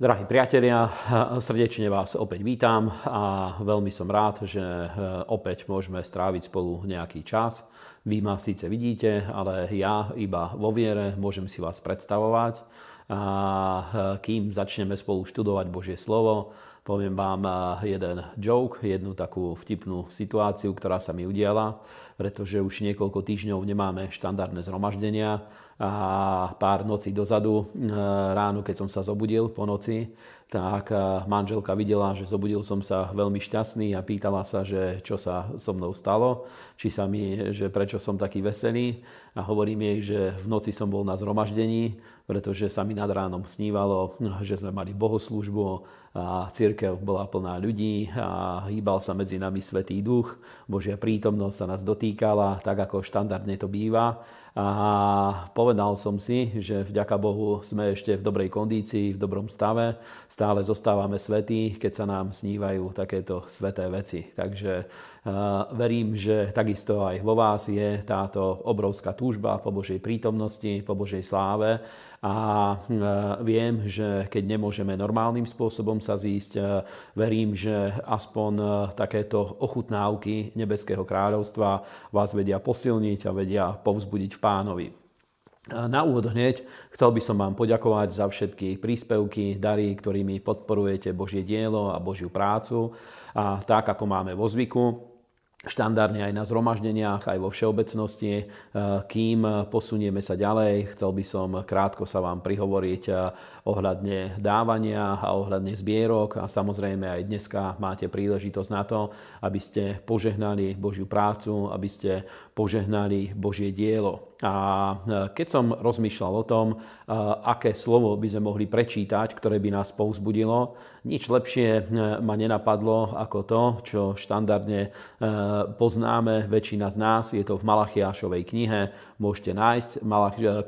Drahí priatelia, srdečne vás opäť vítam a veľmi som rád, že e, opäť môžeme stráviť spolu nejaký čas. Vy ma síce vidíte, ale ja iba vo viere môžem si vás predstavovať. A e, kým začneme spolu študovať Božie slovo, poviem vám e, jeden joke, jednu takú vtipnú situáciu, ktorá sa mi udiala, pretože už niekoľko týždňov nemáme štandardné zhromaždenia a pár nocí dozadu, e, ráno, keď som sa zobudil po noci, tak e, manželka videla, že zobudil som sa veľmi šťastný a pýtala sa, že čo sa so mnou stalo, či sa mi, že prečo som taký veselý. A hovorím jej, že v noci som bol na zhromaždení, pretože sa mi nad ránom snívalo, že sme mali bohoslužbu a církev bola plná ľudí a hýbal sa medzi nami Svetý Duch, Božia prítomnosť sa nás dotýkala, tak ako štandardne to býva. A povedal som si, že vďaka Bohu sme ešte v dobrej kondícii, v dobrom stave. Stále zostávame svetí, keď sa nám snívajú takéto sveté veci. Takže verím, že takisto aj vo vás je táto obrovská túžba po Božej prítomnosti, po Božej sláve a viem, že keď nemôžeme normálnym spôsobom sa zísť, verím, že aspoň takéto ochutnávky Nebeského kráľovstva vás vedia posilniť a vedia povzbudiť v pánovi. Na úvod hneď chcel by som vám poďakovať za všetky príspevky, dary, ktorými podporujete Božie dielo a Božiu prácu. A tak, ako máme vo zvyku, štandardne aj na zhromaždeniach, aj vo všeobecnosti. E, kým posunieme sa ďalej, chcel by som krátko sa vám prihovoriť e, ohľadne dávania a ohľadne zbierok a samozrejme aj dneska máte príležitosť na to, aby ste požehnali Božiu prácu, aby ste požehnali Božie dielo. A e, keď som rozmýšľal o tom, aké slovo by sme mohli prečítať, ktoré by nás povzbudilo, nič lepšie ma nenapadlo ako to, čo štandardne poznáme väčšina z nás. Je to v Malachiášovej knihe. Môžete nájsť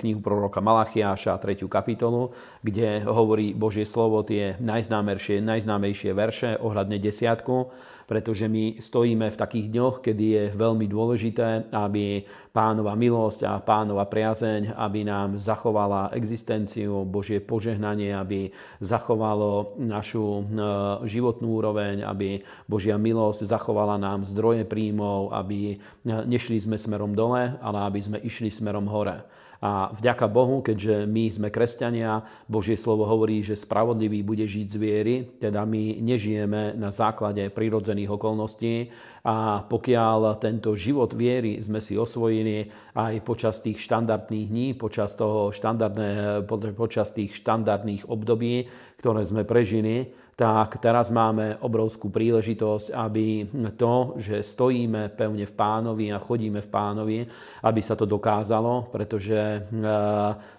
knihu proroka Malachiáša, 3. kapitolu, kde hovorí Božie slovo tie najznámejšie, najznámejšie verše ohľadne desiatku pretože my stojíme v takých dňoch, kedy je veľmi dôležité, aby pánova milosť a pánova priazeň, aby nám zachovala existenciu, Božie požehnanie, aby zachovalo našu e, životnú úroveň, aby Božia milosť zachovala nám zdroje príjmov, aby nešli sme smerom dole, ale aby sme išli smerom hore. A vďaka Bohu, keďže my sme kresťania, Božie slovo hovorí, že spravodlivý bude žiť z viery, teda my nežijeme na základe prirodzených okolností. A pokiaľ tento život viery sme si osvojili aj počas tých štandardných dní, počas, toho štandardné, počas tých štandardných období, ktoré sme prežili, tak teraz máme obrovskú príležitosť, aby to, že stojíme pevne v pánovi a chodíme v pánovi, aby sa to dokázalo, pretože e,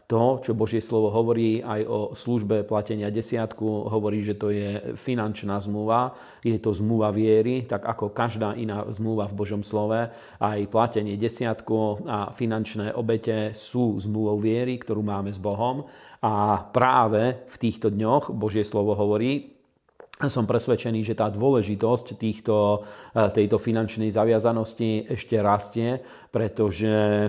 to, čo Božie slovo hovorí aj o službe platenia desiatku, hovorí, že to je finančná zmluva, je to zmluva viery, tak ako každá iná zmluva v Božom slove, aj platenie desiatku a finančné obete sú zmluvou viery, ktorú máme s Bohom. A práve v týchto dňoch Božie slovo hovorí, som presvedčený, že tá dôležitosť týchto, e, tejto finančnej zaviazanosti ešte rastie, pretože e,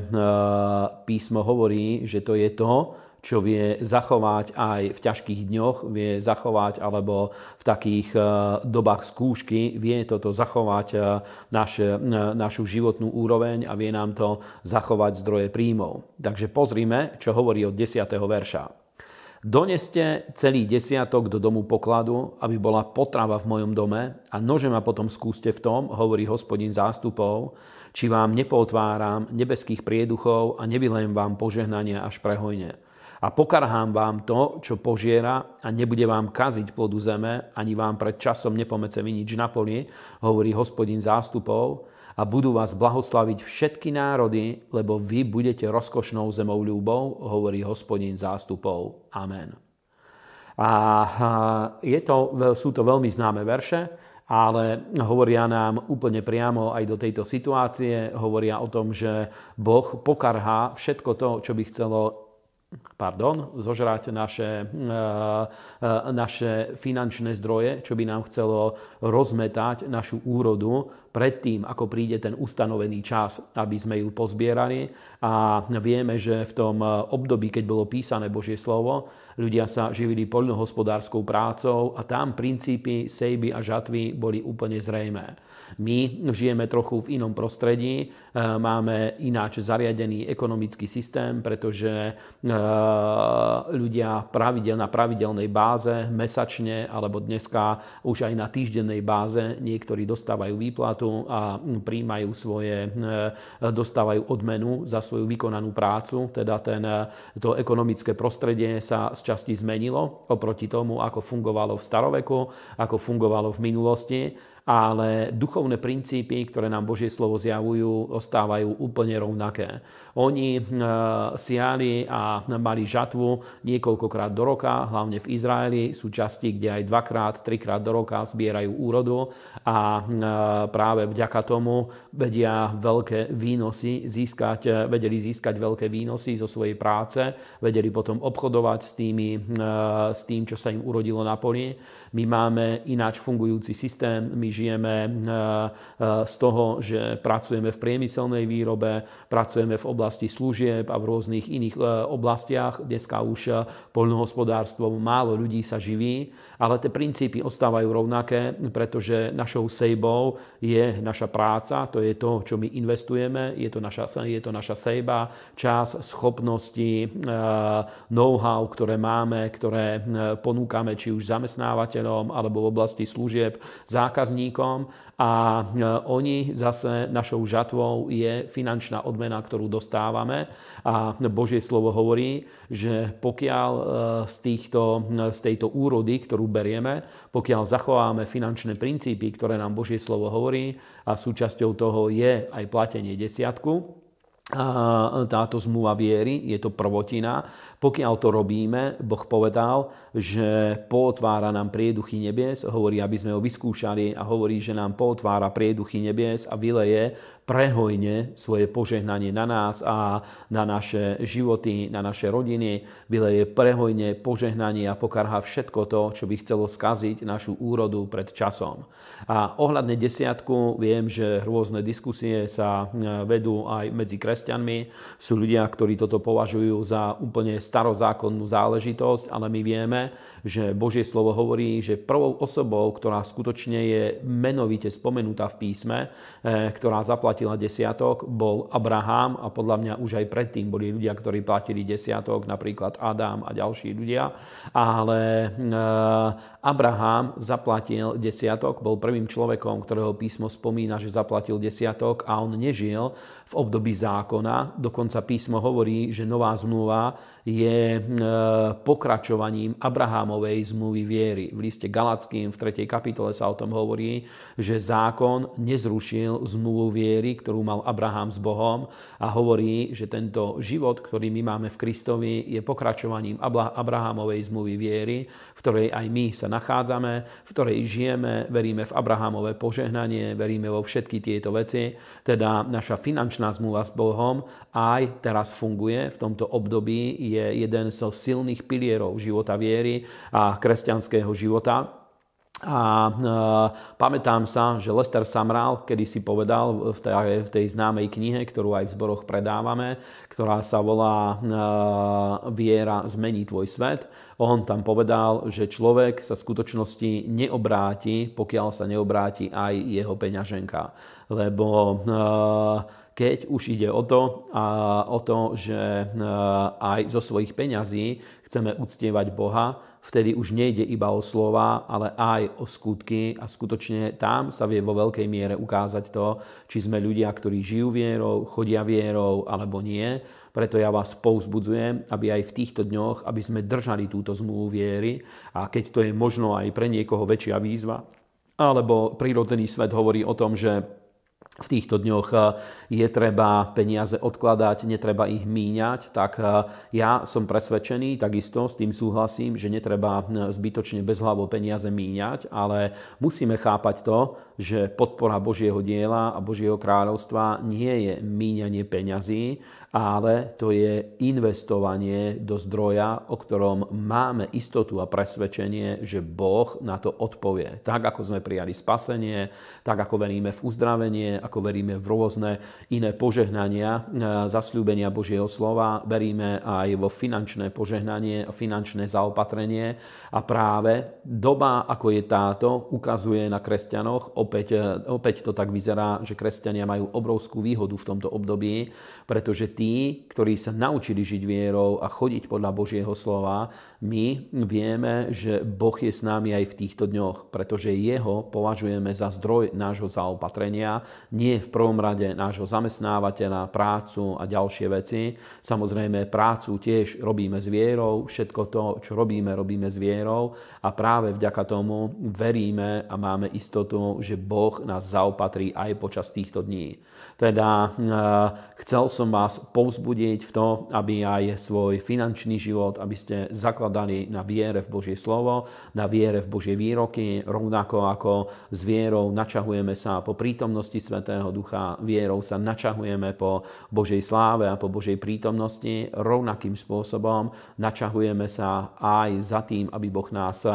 písmo hovorí, že to je to, čo vie zachovať aj v ťažkých dňoch, vie zachovať alebo v takých e, dobách skúšky, vie toto zachovať naš, našu životnú úroveň a vie nám to zachovať zdroje príjmov. Takže pozrime, čo hovorí od 10. verša. Doneste celý desiatok do domu pokladu, aby bola potrava v mojom dome a nože ma potom skúste v tom, hovorí hospodin zástupov, či vám nepotváram nebeských prieduchov a nevylejem vám požehnania až prehojne. A pokarhám vám to, čo požiera a nebude vám kaziť plodu zeme, ani vám pred časom nepomece nič na poli, hovorí hospodin zástupov, a budú vás blahoslaviť všetky národy, lebo vy budete rozkošnou zemou ľúbou, hovorí hospodin zástupov. Amen. A je to, sú to veľmi známe verše, ale hovoria nám úplne priamo aj do tejto situácie. Hovoria o tom, že Boh pokarhá všetko to, čo by chcelo pardon, zožrať naše, e, e, naše finančné zdroje, čo by nám chcelo rozmetať našu úrodu predtým, ako príde ten ustanovený čas, aby sme ju pozbierali A vieme, že v tom období, keď bolo písané Božie slovo, ľudia sa živili poľnohospodárskou prácou a tam princípy sejby a žatvy boli úplne zrejmé. My žijeme trochu v inom prostredí, e, máme ináč zariadený ekonomický systém, pretože e, ľudia pravidel, na pravidelnej báze, mesačne alebo dneska už aj na týždennej báze niektorí dostávajú výplatu a príjmajú svoje, e, dostávajú odmenu za svoju vykonanú prácu. Teda ten, to ekonomické prostredie sa z časti zmenilo oproti tomu, ako fungovalo v staroveku, ako fungovalo v minulosti ale duchovné princípy, ktoré nám Božie slovo zjavujú, ostávajú úplne rovnaké. Oni eh, siali a mali žatvu niekoľkokrát do roka, hlavne v Izraeli. Sú časti, kde aj dvakrát, trikrát do roka zbierajú úrodu a eh, práve vďaka tomu vedia veľké výnosy získať, eh, vedeli získať veľké výnosy zo svojej práce, vedeli potom obchodovať s, tými, s tým, čo sa im urodilo na poli. My máme ináč fungujúci systém, my žijeme z toho, že pracujeme v priemyselnej výrobe, pracujeme v oblasti služieb a v rôznych iných oblastiach. Dneska už poľnohospodárstvo málo ľudí sa živí, ale tie princípy ostávajú rovnaké, pretože našou sejbou je naša práca, to je to, čo my investujeme, je to naša, je to naša sejba, čas, schopnosti, know-how, ktoré máme, ktoré ponúkame či už zamestnávateľom alebo v oblasti služieb zákazníkom a e, oni zase našou žatvou je finančná odmena, ktorú dostávame. A Božie slovo hovorí, že pokiaľ e, z, týchto, z tejto úrody, ktorú berieme, pokiaľ zachováme finančné princípy, ktoré nám Božie slovo hovorí a súčasťou toho je aj platenie desiatku, táto zmluva viery, je to prvotina. Pokiaľ to robíme, Boh povedal, že potvára nám prieduchy nebies, hovorí, aby sme ho vyskúšali a hovorí, že nám potvára prieduchy nebies a vyleje prehojne svoje požehnanie na nás a na naše životy, na naše rodiny. Vyleje prehojne požehnanie a pokarha všetko to, čo by chcelo skaziť našu úrodu pred časom. A ohľadne desiatku viem, že rôzne diskusie sa e, vedú aj medzi kresťanmi. Sú ľudia, ktorí toto považujú za úplne starozákonnú záležitosť, ale my vieme, že Božie slovo hovorí, že prvou osobou, ktorá skutočne je menovite spomenutá v písme, e, ktorá zaplatila desiatok, bol Abraham a podľa mňa už aj predtým boli ľudia, ktorí platili desiatok, napríklad Adam a ďalší ľudia. Ale e, Abraham zaplatil desiatok, bol prvým človekom, ktorého písmo spomína, že zaplatil desiatok a on nežil v období zákona. Dokonca písmo hovorí, že nová zmluva je e, pokračovaním Abrahámovej zmluvy viery. V liste Galackým v 3. kapitole sa o tom hovorí, že zákon nezrušil zmluvu viery, ktorú mal Abraham s Bohom a hovorí, že tento život, ktorý my máme v Kristovi, je pokračovaním Abrahámovej zmluvy viery, ktorej aj my sa nachádzame, v ktorej žijeme, veríme v Abrahámové požehnanie, veríme vo všetky tieto veci, teda naša finančná zmluva s Bohom aj teraz funguje v tomto období, je jeden zo silných pilierov života viery a kresťanského života. A e, pamätám sa, že Lester Samral kedy si povedal v tej, v tej známej knihe, ktorú aj v zboroch predávame, ktorá sa volá e, Viera zmení tvoj svet. On tam povedal, že človek sa v skutočnosti neobráti, pokiaľ sa neobráti aj jeho peňaženka. Lebo e, keď už ide o to, a o to že e, aj zo svojich peňazí chceme uctievať Boha, vtedy už nejde iba o slova, ale aj o skutky a skutočne tam sa vie vo veľkej miere ukázať to, či sme ľudia, ktorí žijú vierou, chodia vierou alebo nie. Preto ja vás pouzbudzujem, aby aj v týchto dňoch, aby sme držali túto zmluvu viery a keď to je možno aj pre niekoho väčšia výzva, alebo prírodzený svet hovorí o tom, že v týchto dňoch eh, je treba peniaze odkladať, netreba ich míňať, tak eh, ja som presvedčený, takisto s tým súhlasím, že netreba eh, zbytočne bezhlavo peniaze míňať, ale musíme chápať to, že podpora Božieho diela a Božieho kráľovstva nie je míňanie peňazí, ale to je investovanie do zdroja, o ktorom máme istotu a presvedčenie, že Boh na to odpovie. Tak, ako sme prijali spasenie, tak, ako veríme v uzdravenie ako veríme v rôzne iné požehnania, zasľúbenia Božieho slova, veríme aj vo finančné požehnanie, finančné zaopatrenie a práve doba, ako je táto, ukazuje na kresťanoch, opäť, opäť to tak vyzerá, že kresťania majú obrovskú výhodu v tomto období, pretože tí, ktorí sa naučili žiť vierou a chodiť podľa Božieho slova, my vieme, že Boh je s nami aj v týchto dňoch, pretože Jeho považujeme za zdroj nášho zaopatrenia, nie v prvom rade nášho zamestnávateľa, prácu a ďalšie veci. Samozrejme, prácu tiež robíme s vierou, všetko to, čo robíme, robíme s vierou a práve vďaka tomu veríme a máme istotu, že Boh nás zaopatrí aj počas týchto dní. Teda eh, chcel som vás povzbudiť v to, aby aj svoj finančný život, aby ste zakladali na viere v Božie slovo, na viere v Božie výroky, rovnako ako s vierou načahujeme sa po prítomnosti Svetého Ducha, vierou sa načahujeme po Božej sláve a po Božej prítomnosti, rovnakým spôsobom načahujeme sa aj za tým, aby Boh nás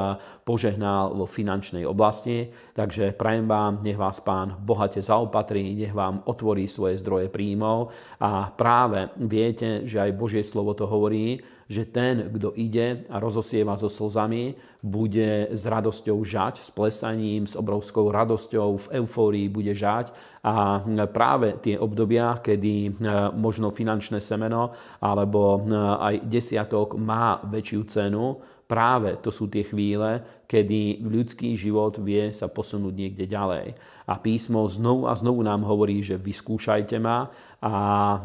požehnal vo finančnej oblasti. Takže prajem vám, nech vás Pán bohate zaopatrí, nech vám otvorí svoje zdroje príjmov a práve viete, že aj Božie slovo to hovorí, že ten, kto ide a rozosieva so slzami, bude s radosťou žať, s plesaním, s obrovskou radosťou, v eufórii bude žať a práve tie obdobia, kedy e, možno finančné semeno alebo e, aj desiatok má väčšiu cenu, práve to sú tie chvíle, kedy ľudský život vie sa posunúť niekde ďalej. A písmo znovu a znovu nám hovorí, že vyskúšajte ma a e,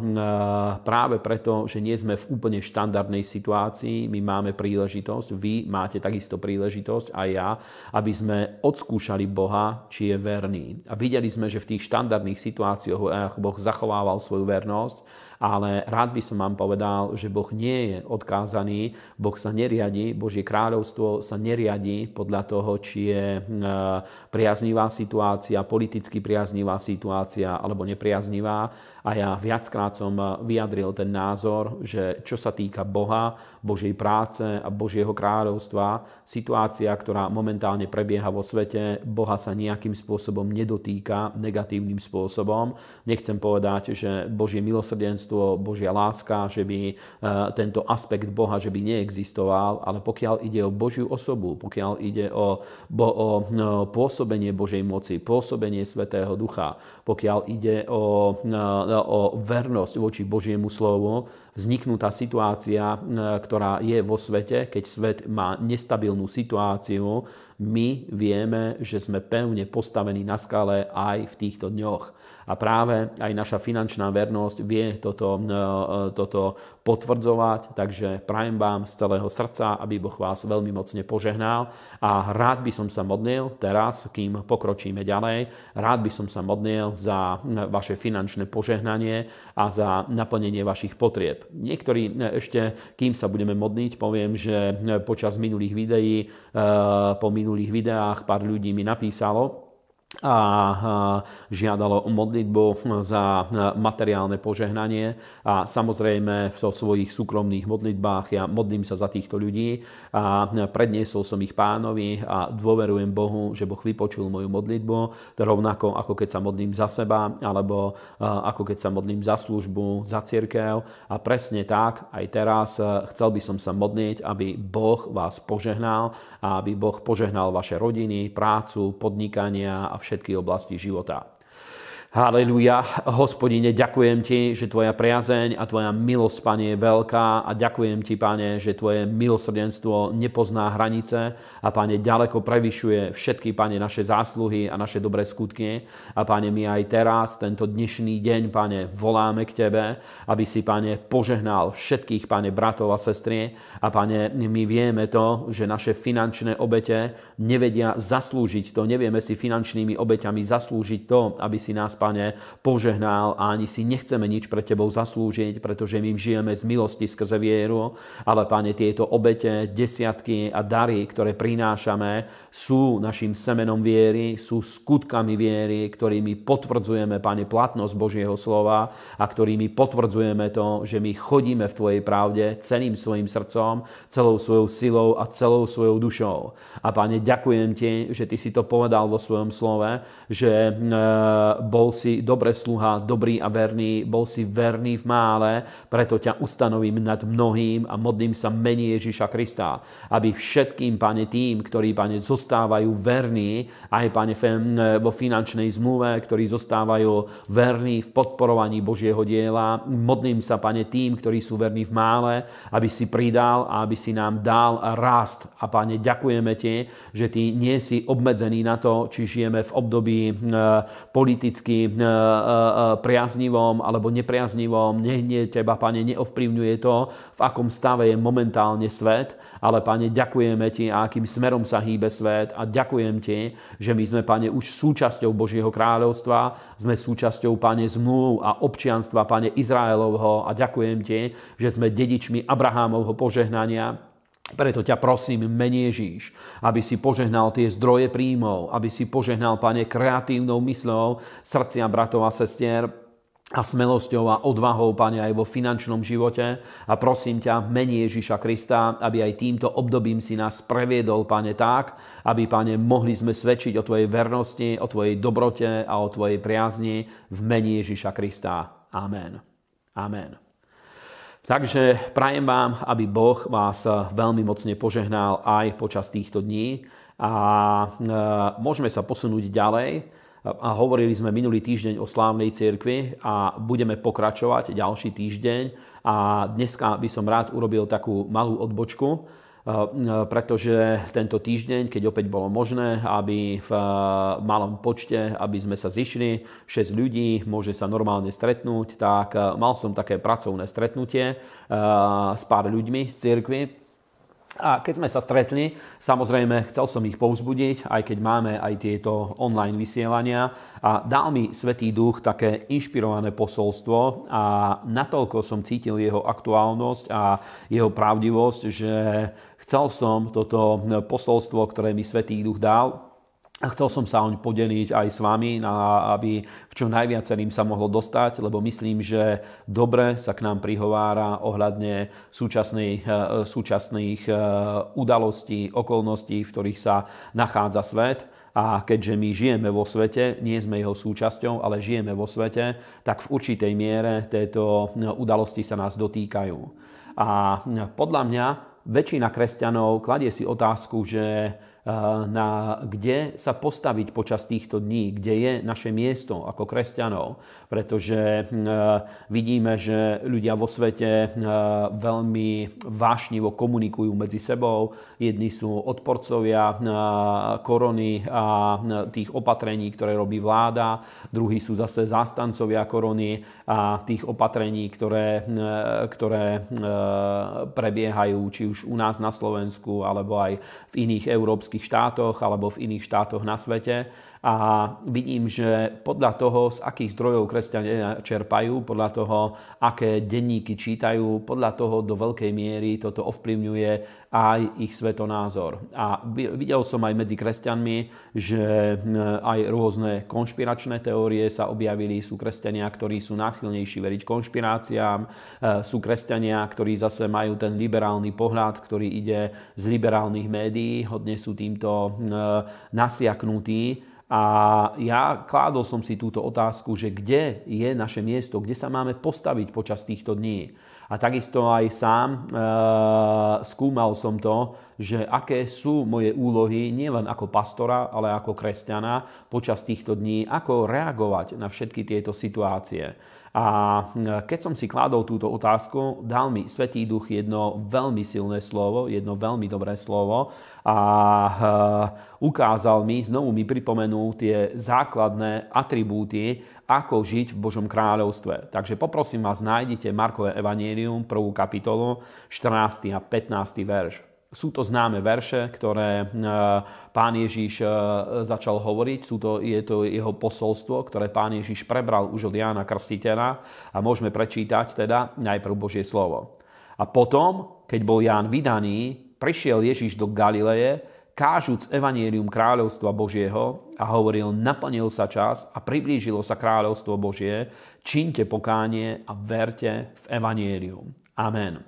práve preto, že nie sme v úplne štandardnej situácii, my máme príležitosť, vy máte takisto príležitosť a ja, aby sme odskúšali Boha, či je verný. A videli sme, že v tých štandardných situáciách Boh zachovával svoju vernosť ale rád by som vám povedal, že Boh nie je odkázaný, Boh sa neriadi, Božie kráľovstvo sa neriadi podľa toho, či je e, priaznivá situácia, politicky priaznivá situácia alebo nepriaznivá. A ja viackrát som vyjadril ten názor, že čo sa týka Boha, Božej práce a Božieho kráľovstva, situácia, ktorá momentálne prebieha vo svete, Boha sa nejakým spôsobom nedotýka negatívnym spôsobom. Nechcem povedať, že Božie milosrdenstvo, Božia láska, že by e, tento aspekt Boha, že by neexistoval, ale pokiaľ ide o Božiu osobu, pokiaľ ide o, o, o no, pôsobenie Božej moci, pôsobenie Svetého Ducha, pokiaľ ide o, o vernosť voči Božiemu slovu, vzniknutá situácia, ktorá je vo svete, keď svet má nestabilnú situáciu, my vieme, že sme pevne postavení na skale aj v týchto dňoch. A práve aj naša finančná vernosť vie toto, e, toto potvrdzovať, takže prajem vám z celého srdca, aby Boh vás veľmi mocne požehnal. A rád by som sa modlil teraz, kým pokročíme ďalej, rád by som sa modlil za vaše finančné požehnanie a za naplnenie vašich potrieb. Niektorí ešte, kým sa budeme modliť, poviem, že počas minulých videí, e, po minulých videách pár ľudí mi napísalo, a žiadalo modlitbu za materiálne požehnanie. A samozrejme v svojich súkromných modlitbách ja modlím sa za týchto ľudí a predniesol som ich pánovi a dôverujem Bohu, že Boh vypočul moju modlitbu, rovnako ako keď sa modlím za seba alebo ako keď sa modlím za službu, za církev a presne tak aj teraz chcel by som sa modliť, aby Boh vás požehnal a aby Boh požehnal vaše rodiny, prácu, podnikania a všetky oblasti života. Haleluja. Hospodine, ďakujem Ti, že Tvoja priazeň a Tvoja milosť, Pane, je veľká a ďakujem Ti, Pane, že Tvoje milosrdenstvo nepozná hranice a, Pane, ďaleko prevyšuje všetky, Pane, naše zásluhy a naše dobré skutky. A, Pane, my aj teraz, tento dnešný deň, Pane, voláme k Tebe, aby si, Pane, požehnal všetkých, Pane, bratov a sestry. A, Pane, my vieme to, že naše finančné obete nevedia zaslúžiť to, nevieme si finančnými obeťami zaslúžiť to, aby si nás, Pane, požehnal a ani si nechceme nič pre Tebou zaslúžiť, pretože my žijeme z milosti skrze vieru, ale Pane, tieto obete, desiatky a dary, ktoré prinášame, sú našim semenom viery, sú skutkami viery, ktorými potvrdzujeme, Pane, platnosť Božieho slova a ktorými potvrdzujeme to, že my chodíme v Tvojej pravde celým svojim srdcom, celou svojou silou a celou svojou dušou. A Pane, ďakujem Ti, že Ty si to povedal vo svojom slove, že bol si dobre sluha, dobrý a verný, bol si verný v mále, preto ťa ustanovím nad mnohým a modlím sa mení Ježiša Krista, aby všetkým, pane, tým, ktorí, pane, zostávajú verní, aj, pane, vo finančnej zmluve, ktorí zostávajú verní v podporovaní Božieho diela, modlím sa, pane, tým, ktorí sú verní v mále, aby si pridal a aby si nám dal rast. A, pane, ďakujeme ti, že ty nie si obmedzený na to, či žijeme v období e, politicky e, e, priaznivom alebo nepriaznivom. Nech nie teba, pane, neovplyvňuje to, v akom stave je momentálne svet, ale, pane, ďakujeme ti, akým smerom sa hýbe svet a ďakujem ti, že my sme, pane, už súčasťou Božieho kráľovstva, sme súčasťou, pane, zmluv a občianstva, pane, Izraelovho a ďakujem ti, že sme dedičmi Abrahámovho požehnania, preto ťa prosím, menej Ježíš, aby si požehnal tie zdroje príjmov, aby si požehnal, Pane, kreatívnou mysľou srdcia bratov a sestier, a smelosťou a odvahou, Pane, aj vo finančnom živote. A prosím ťa, mení Ježiša Krista, aby aj týmto obdobím si nás previedol, Pane, tak, aby, Pane, mohli sme svedčiť o Tvojej vernosti, o Tvojej dobrote a o Tvojej priazni v mení Ježiša Krista. Amen. Amen. Takže prajem vám, aby Boh vás veľmi mocne požehnal aj počas týchto dní a e, môžeme sa posunúť ďalej. A hovorili sme minulý týždeň o slávnej cirkvi a budeme pokračovať ďalší týždeň. A dneska by som rád urobil takú malú odbočku Eh, pretože tento týždeň, keď opäť bolo možné, aby v eh, malom počte, aby sme sa zišli, 6 ľudí môže sa normálne stretnúť, tak eh, mal som také pracovné stretnutie s pár ľuďmi z cirkvi, a keď sme sa stretli, samozrejme chcel som ich povzbudiť, aj keď máme aj tieto online vysielania. A dal mi Svetý Duch také inšpirované posolstvo a natoľko som cítil jeho aktuálnosť a jeho pravdivosť, že chcel som toto posolstvo, ktoré mi Svetý Duch dal, a chcel som sa oň podeliť aj s vami, aby čo najviacerým sa mohlo dostať, lebo myslím, že dobre sa k nám prihovára ohľadne súčasných, e, súčasných e, udalostí, okolností, v ktorých sa nachádza svet. A keďže my žijeme vo svete, nie sme jeho súčasťou, ale žijeme vo svete, tak v určitej miere tieto udalosti sa nás dotýkajú. A podľa mňa väčšina kresťanov kladie si otázku, že Eh, na kde sa postaviť počas týchto dní, kde je naše miesto ako kresťanov. Pretože hm, eh, vidíme, že ľudia vo svete eh, veľmi vášnivo komunikujú medzi sebou. Jedni sú odporcovia korony a tých opatrení, ktoré robí vláda, druhí sú zase zástancovia korony a tých opatrení, ktoré, ktoré prebiehajú či už u nás na Slovensku alebo aj v iných európskych štátoch alebo v iných štátoch na svete. A vidím, že podľa toho, z akých zdrojov kresťania čerpajú, podľa toho, aké denníky čítajú, podľa toho do veľkej miery toto ovplyvňuje aj ich svetonázor. A videl som aj medzi kresťanmi, že aj rôzne konšpiračné teórie sa objavili. Sú kresťania, ktorí sú náchylnejší veriť konšpiráciám, e, sú kresťania, ktorí zase majú ten liberálny pohľad, ktorý ide z liberálnych médií, hodne sú týmto nasiaknutí a ja kládol som si túto otázku, že kde je naše miesto, kde sa máme postaviť počas týchto dní. A takisto aj sám e, skúmal som to, že aké sú moje úlohy nielen ako pastora, ale ako kresťana počas týchto dní, ako reagovať na všetky tieto situácie. A keď som si kládol túto otázku, dal mi Svetý Duch jedno veľmi silné slovo, jedno veľmi dobré slovo a eh, ukázal mi, znovu mi pripomenul tie základné atribúty, ako žiť v Božom kráľovstve. Takže poprosím vás, nájdite Markové evanielium, prvú kapitolu, 14. a 15. verš. Sú to známe verše, ktoré e, pán Ježiš e, začal hovoriť. Sú to, je to jeho posolstvo, ktoré pán Ježiš prebral už od Jána Krstiteľa a môžeme prečítať teda najprv Božie slovo. A potom, keď bol Ján vydaný, prišiel Ježiš do Galileje, kážúc evanielium kráľovstva Božieho a hovoril, naplnil sa čas a priblížilo sa kráľovstvo Božie, činte pokánie a verte v evanielium. Amen.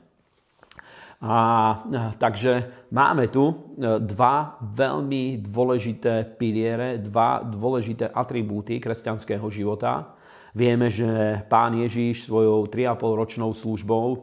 A takže máme tu dva veľmi dôležité piliere, dva dôležité atribúty kresťanského života. Vieme, že pán Ježíš svojou 3,5 ročnou službou e,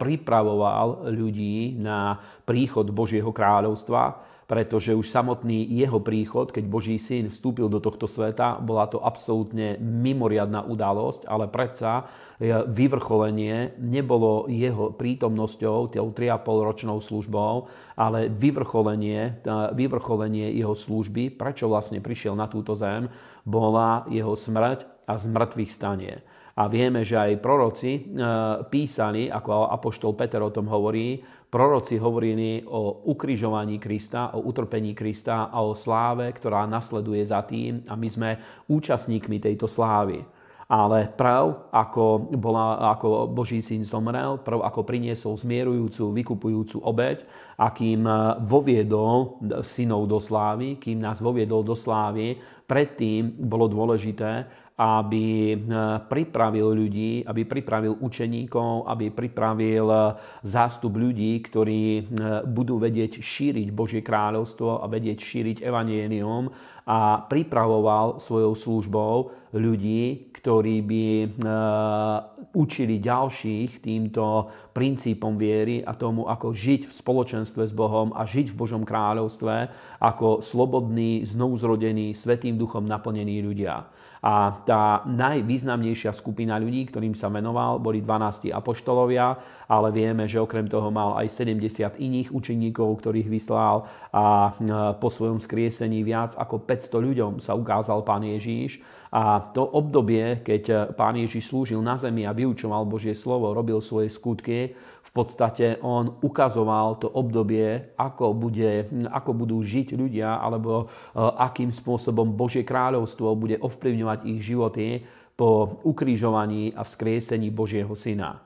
pripravoval ľudí na príchod Božieho kráľovstva, pretože už samotný jeho príchod, keď Boží syn vstúpil do tohto sveta, bola to absolútne mimoriadná udalosť, ale predsa e, vyvrcholenie nebolo jeho prítomnosťou, tou 3,5 ročnou službou, ale vyvrcholenie, e, vyvrcholenie jeho služby, prečo vlastne prišiel na túto zem, bola jeho smrť a z stanie. A vieme, že aj proroci e, písali, ako Apoštol Peter o tom hovorí, proroci hovorili o ukrižovaní Krista, o utrpení Krista a o sláve, ktorá nasleduje za tým a my sme účastníkmi tejto slávy. Ale prv, ako, bola, ako Boží syn zomrel, prv, ako priniesol zmierujúcu, vykupujúcu obeď a kým voviedol synov do slávy, kým nás voviedol do slávy, predtým bolo dôležité, aby eh, pripravil ľudí, aby pripravil učeníkov, aby pripravil eh, zástup ľudí, ktorí eh, budú vedieť šíriť Božie kráľovstvo a vedieť šíriť evanielium a pripravoval svojou službou ľudí, ktorí by učili ďalších týmto princípom viery a tomu, ako žiť v spoločenstve s Bohom a žiť v Božom kráľovstve ako slobodní, znovuzrodení, svetým duchom naplnení ľudia. A tá najvýznamnejšia skupina ľudí, ktorým sa menoval, boli 12 apoštolovia, ale vieme, že okrem toho mal aj 70 iných učeníkov, ktorých vyslal a po svojom skriesení viac ako 500 ľuďom sa ukázal pán Ježíš. A to obdobie, keď pán Ježiš slúžil na zemi a vyučoval Božie slovo, robil svoje skutky, v podstate on ukazoval to obdobie, ako, bude, ako budú žiť ľudia, alebo e, akým spôsobom Božie kráľovstvo bude ovplyvňovať ich životy po ukrižovaní a vzkriesení Božieho syna.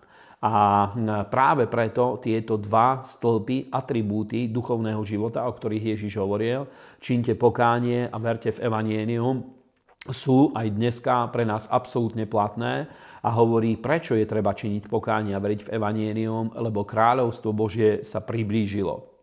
A práve preto tieto dva stĺpy, atribúty duchovného života, o ktorých Ježiš hovoril, činte pokánie a verte v evanienium, sú aj dneska pre nás absolútne platné a hovorí, prečo je treba činiť pokánie a veriť v Evangelium, lebo kráľovstvo Božie sa priblížilo.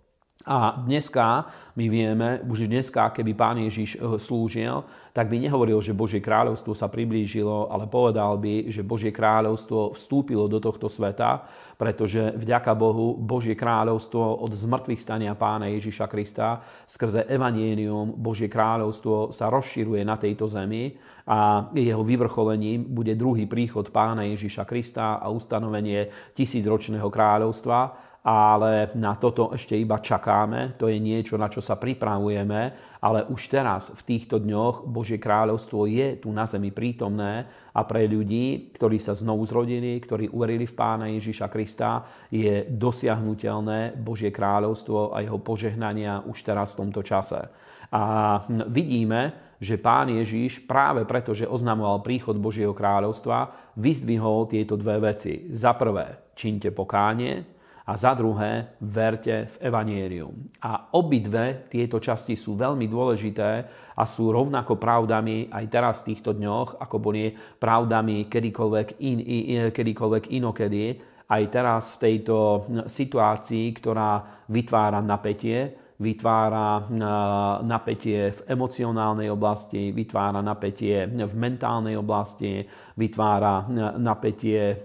A dneska my vieme, už dneska, keby pán Ježiš eh, slúžil, tak by nehovoril, že Božie kráľovstvo sa priblížilo, ale povedal by, že Božie kráľovstvo vstúpilo do tohto sveta, pretože vďaka Bohu Božie kráľovstvo od zmrtvých stania pána Ježiša Krista skrze evanienium Božie kráľovstvo sa rozširuje na tejto zemi a jeho vyvrcholením bude druhý príchod pána Ježiša Krista a ustanovenie tisícročného kráľovstva ale na toto ešte iba čakáme. To je niečo, na čo sa pripravujeme, ale už teraz, v týchto dňoch, Božie kráľovstvo je tu na zemi prítomné a pre ľudí, ktorí sa znovu zrodili, ktorí uverili v Pána Ježiša Krista, je dosiahnutelné Božie kráľovstvo a jeho požehnania už teraz v tomto čase. A vidíme, že pán Ježiš práve preto, že oznamoval príchod Božieho kráľovstva, vyzdvihol tieto dve veci. Za prvé, činte pokánie a za druhé, verte v evanielium. A obidve tieto časti sú veľmi dôležité a sú rovnako pravdami aj teraz v týchto dňoch, ako boli pravdami kedykoľvek, in, kedykoľvek inokedy, aj teraz v tejto situácii, ktorá vytvára napätie, vytvára napätie v emocionálnej oblasti, vytvára napätie v mentálnej oblasti, vytvára napätie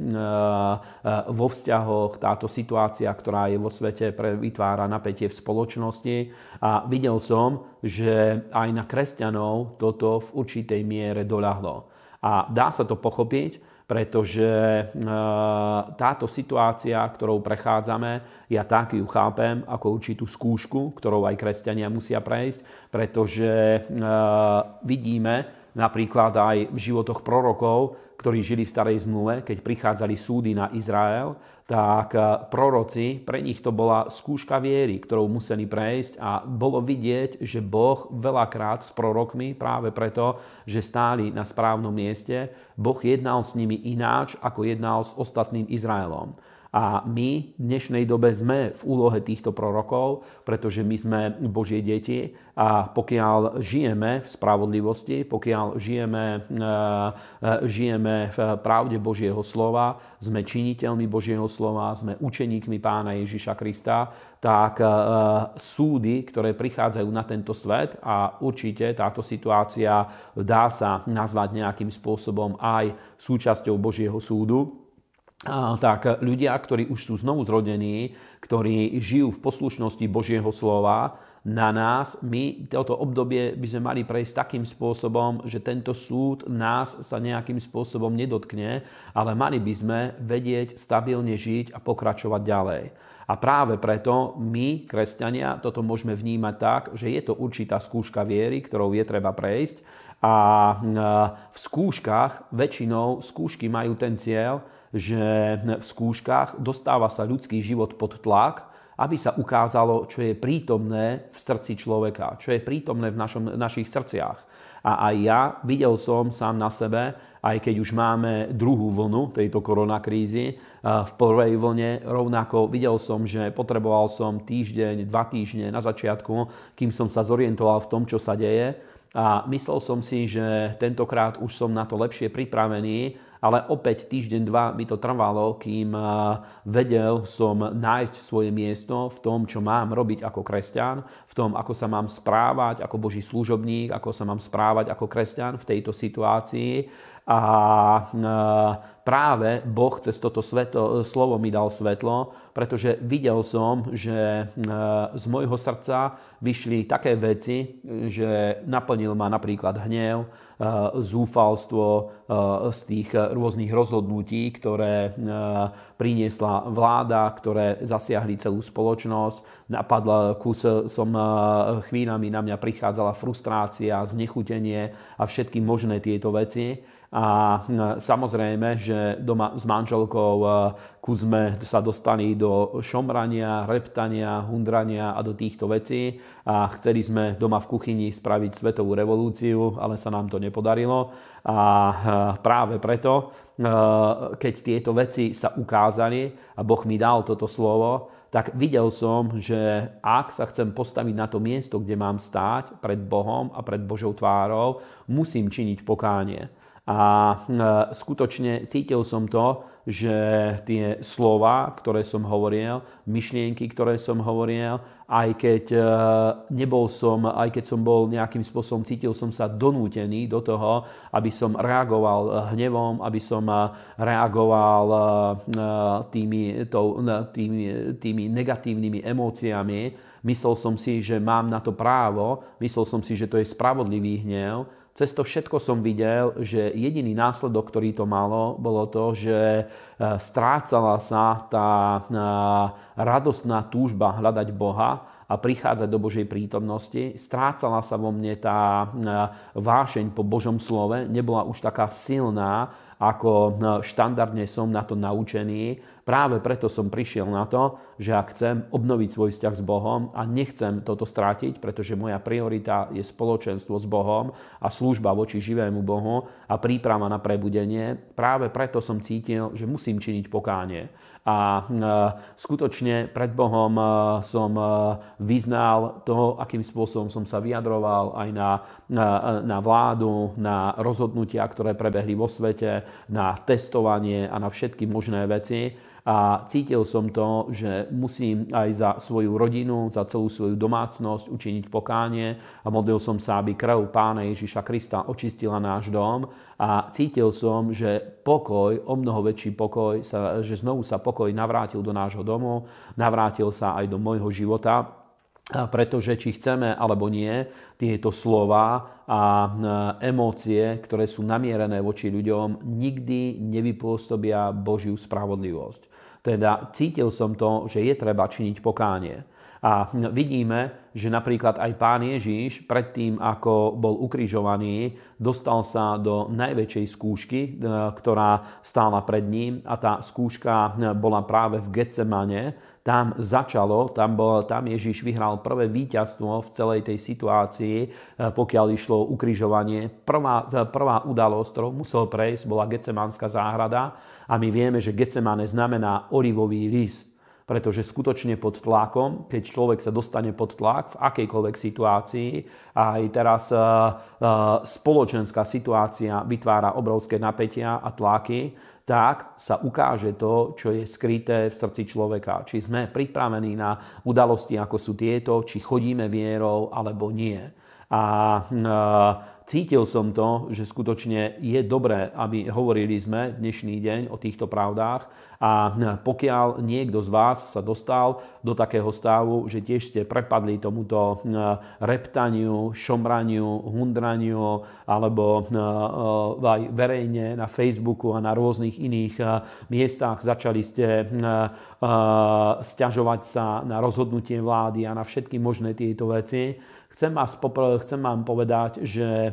vo vzťahoch. Táto situácia, ktorá je vo svete, vytvára napätie v spoločnosti. A videl som, že aj na kresťanov toto v určitej miere doľahlo. A dá sa to pochopiť, pretože e, táto situácia, ktorou prechádzame, ja tak ju chápem ako určitú skúšku, ktorou aj kresťania musia prejsť, pretože e, vidíme napríklad aj v životoch prorokov, ktorí žili v starej zmluve, keď prichádzali súdy na Izrael, tak eh, proroci, pre nich to bola skúška viery, ktorou museli prejsť a bolo vidieť, že Boh veľakrát s prorokmi, práve preto, že stáli na správnom mieste, Boh jednal s nimi ináč, ako jednal s ostatným Izraelom. A my v dnešnej dobe sme v úlohe týchto prorokov, pretože my sme Božie deti a pokiaľ žijeme v spravodlivosti, pokiaľ žijeme, e, e, žijeme v pravde Božieho slova, sme činiteľmi Božieho slova, sme učeníkmi pána Ježiša Krista, tak e, súdy, ktoré prichádzajú na tento svet a určite táto situácia dá sa nazvať nejakým spôsobom aj súčasťou Božieho súdu, tak ľudia, ktorí už sú znovu zrodení, ktorí žijú v poslušnosti Božieho slova, na nás, my toto obdobie by sme mali prejsť takým spôsobom, že tento súd nás sa nejakým spôsobom nedotkne, ale mali by sme vedieť stabilne žiť a pokračovať ďalej. A práve preto my, kresťania, toto môžeme vnímať tak, že je to určitá skúška viery, ktorou je treba prejsť. A v skúškach, väčšinou skúšky majú ten cieľ, že v skúškach dostáva sa ľudský život pod tlak, aby sa ukázalo, čo je prítomné v srdci človeka, čo je prítomné v našom, našich srdciach. A aj ja videl som sám na sebe, aj keď už máme druhú vlnu tejto koronakrízy, v prvej vlne rovnako videl som, že potreboval som týždeň, dva týždne na začiatku, kým som sa zorientoval v tom, čo sa deje. A myslel som si, že tentokrát už som na to lepšie pripravený ale opäť týždeň, dva mi to trvalo, kým vedel som nájsť svoje miesto v tom, čo mám robiť ako kresťan, v tom, ako sa mám správať ako Boží služobník, ako sa mám správať ako kresťan v tejto situácii. A eh, práve Boh cez toto sveto, slovo mi dal svetlo, pretože videl som, že eh, z môjho srdca vyšli také veci, že naplnil ma napríklad hnev, Eh, zúfalstvo z tých rôznych rozhodnutí, ktoré priniesla vláda, ktoré zasiahli celú spoločnosť. Napadla kus som chvíľami na mňa prichádzala frustrácia, znechutenie a všetky možné tieto veci. A samozrejme, že doma s manželkou sme sa dostali do šomrania, reptania, hundrania a do týchto vecí. A chceli sme doma v kuchyni spraviť svetovú revolúciu, ale sa nám to nepodarilo. A práve preto, keď tieto veci sa ukázali a Boh mi dal toto slovo, tak videl som, že ak sa chcem postaviť na to miesto, kde mám stáť pred Bohom a pred Božou tvárou, musím činiť pokánie. A e, skutočne cítil som to, že tie slova, ktoré som hovoril, myšlienky, ktoré som hovoril, aj keď e, nebol som, aj keď som bol nejakým spôsobom, cítil som sa donútený do toho, aby som reagoval hnevom, aby som reagoval e, tými, tými, tými negatívnymi emóciami. Myslel som si, že mám na to právo, myslel som si, že to je spravodlivý hnev, cez to všetko som videl, že jediný následok, ktorý to malo, bolo to, že e, strácala sa tá e, radostná túžba hľadať Boha a prichádzať do Božej prítomnosti. Strácala sa vo mne tá e, vášeň po Božom slove, nebola už taká silná, ako štandardne som na to naučený. Práve preto som prišiel na to, že ak chcem obnoviť svoj vzťah s Bohom a nechcem toto strátiť, pretože moja priorita je spoločenstvo s Bohom a služba voči živému Bohu a príprava na prebudenie, práve preto som cítil, že musím činiť pokánie. A e, skutočne pred Bohom e, som e, vyznal to, akým spôsobom som sa vyjadroval aj na, na, na vládu, na rozhodnutia, ktoré prebehli vo svete, na testovanie a na všetky možné veci a cítil som to, že musím aj za svoju rodinu, za celú svoju domácnosť učiniť pokánie a modlil som sa, aby krv Pána Ježiša Krista očistila náš dom a cítil som, že pokoj, o mnoho väčší pokoj, sa, že znovu sa pokoj navrátil do nášho domu, navrátil sa aj do môjho života, pretože či chceme alebo nie, tieto slova a emócie, ktoré sú namierené voči ľuďom, nikdy nevypôsobia Božiu spravodlivosť. Teda cítil som to, že je treba činiť pokánie. A vidíme, že napríklad aj pán Ježíš predtým, ako bol ukrižovaný, dostal sa do najväčšej skúšky, e, ktorá stála pred ním a tá skúška bola práve v Getsemane. Tam začalo, tam, bol, tam Ježíš vyhral prvé víťazstvo v celej tej situácii, e, pokiaľ išlo ukrižovanie. Prvá, prvá udalosť, ktorou musel prejsť, bola Getsemánska záhrada A my vieme, že Getsemane znamená olivový lis, pretože skutočne pod tlakom, keď človek sa dostane pod tlak v akejkoľvek situácii, aj teraz uh, uh, spoločenská situácia vytvára obrovské napätia a tlaky, tak sa ukáže to, čo je skryté v srdci človeka. Či sme pripravení na udalosti, ako sú tieto, či chodíme vierou, alebo nie. A uh, cítil som to, že skutočne je dobré, aby hovorili sme dnešný deň o týchto pravdách. A pokiaľ niekto z vás sa dostal do takého stavu, že tiež ste prepadli tomuto reptaniu, šomraniu, hundraniu alebo aj verejne na Facebooku a na rôznych iných miestach začali ste stiažovať sa na rozhodnutie vlády a na všetky možné tieto veci, Chcem, vás popr- chcem vám povedať, že e,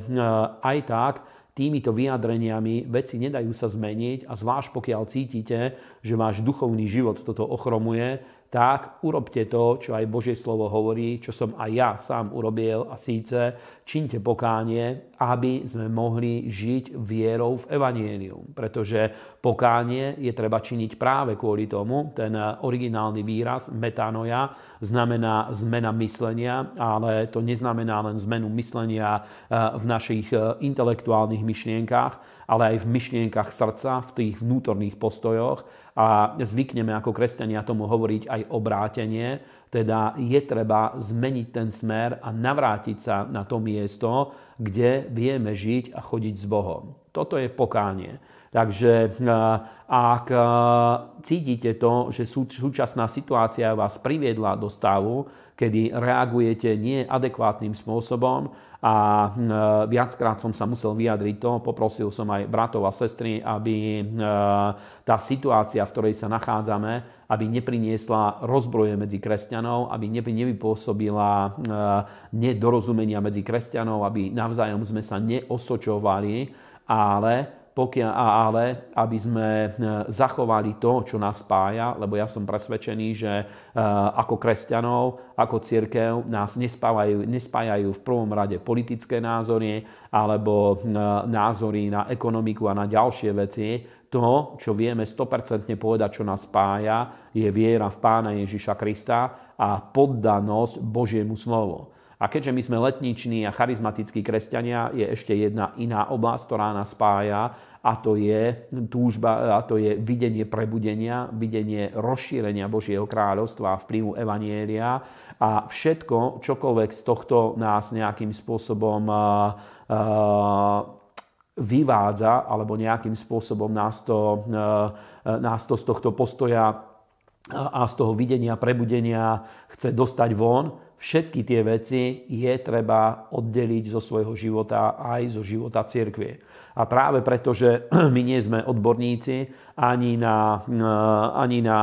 aj tak týmito vyjadreniami veci nedajú sa zmeniť a zvlášť pokiaľ cítite, že váš duchovný život toto ochromuje, tak urobte to, čo aj Božie slovo hovorí, čo som aj ja sám urobil a síce činte pokánie, aby sme mohli žiť vierou v Evangelium. Pretože pokánie je treba činiť práve kvôli tomu. Ten originálny výraz metanoja znamená zmena myslenia, ale to neznamená len zmenu myslenia eh, v našich eh, intelektuálnych myšlienkách, ale aj v myšlienkach srdca, v tých vnútorných postojoch a zvykneme ako kresťania tomu hovoriť aj obrátenie, teda je treba zmeniť ten smer a navrátiť sa na to miesto, kde vieme žiť a chodiť s Bohom. Toto je pokánie. Takže e, ak e, cítite to, že súčasná situácia vás priviedla do stavu, kedy reagujete neadekvátnym spôsobom, a e, viackrát som sa musel vyjadriť to, poprosil som aj bratov a sestry, aby e, tá situácia, v ktorej sa nachádzame, aby nepriniesla rozbroje medzi kresťanov, aby nevypôsobila e, nedorozumenia medzi kresťanov, aby navzájom sme sa neosočovali, ale pokiaľ, ale aby sme e, zachovali to, čo nás spája, lebo ja som presvedčený, že e, ako kresťanov, ako církev nás nespájajú, nespájajú v prvom rade politické názory alebo e, názory na ekonomiku a na ďalšie veci. To, čo vieme 100% povedať, čo nás spája, je viera v Pána Ježiša Krista a poddanosť Božiemu slovu. A keďže my sme letniční a charizmatickí kresťania, je ešte jedna iná oblasť, ktorá nás spája a to je túžba, a to je videnie prebudenia, videnie rozšírenia Božieho kráľovstva a vplyvu Evanielia. A všetko, čokoľvek z tohto nás nejakým spôsobom vyvádza alebo nejakým spôsobom nás to, nás to z tohto postoja a z toho videnia, prebudenia chce dostať von, všetky tie veci je treba oddeliť zo svojho života aj zo života cirkvie. A práve preto, že my nie sme odborníci ani na, ani na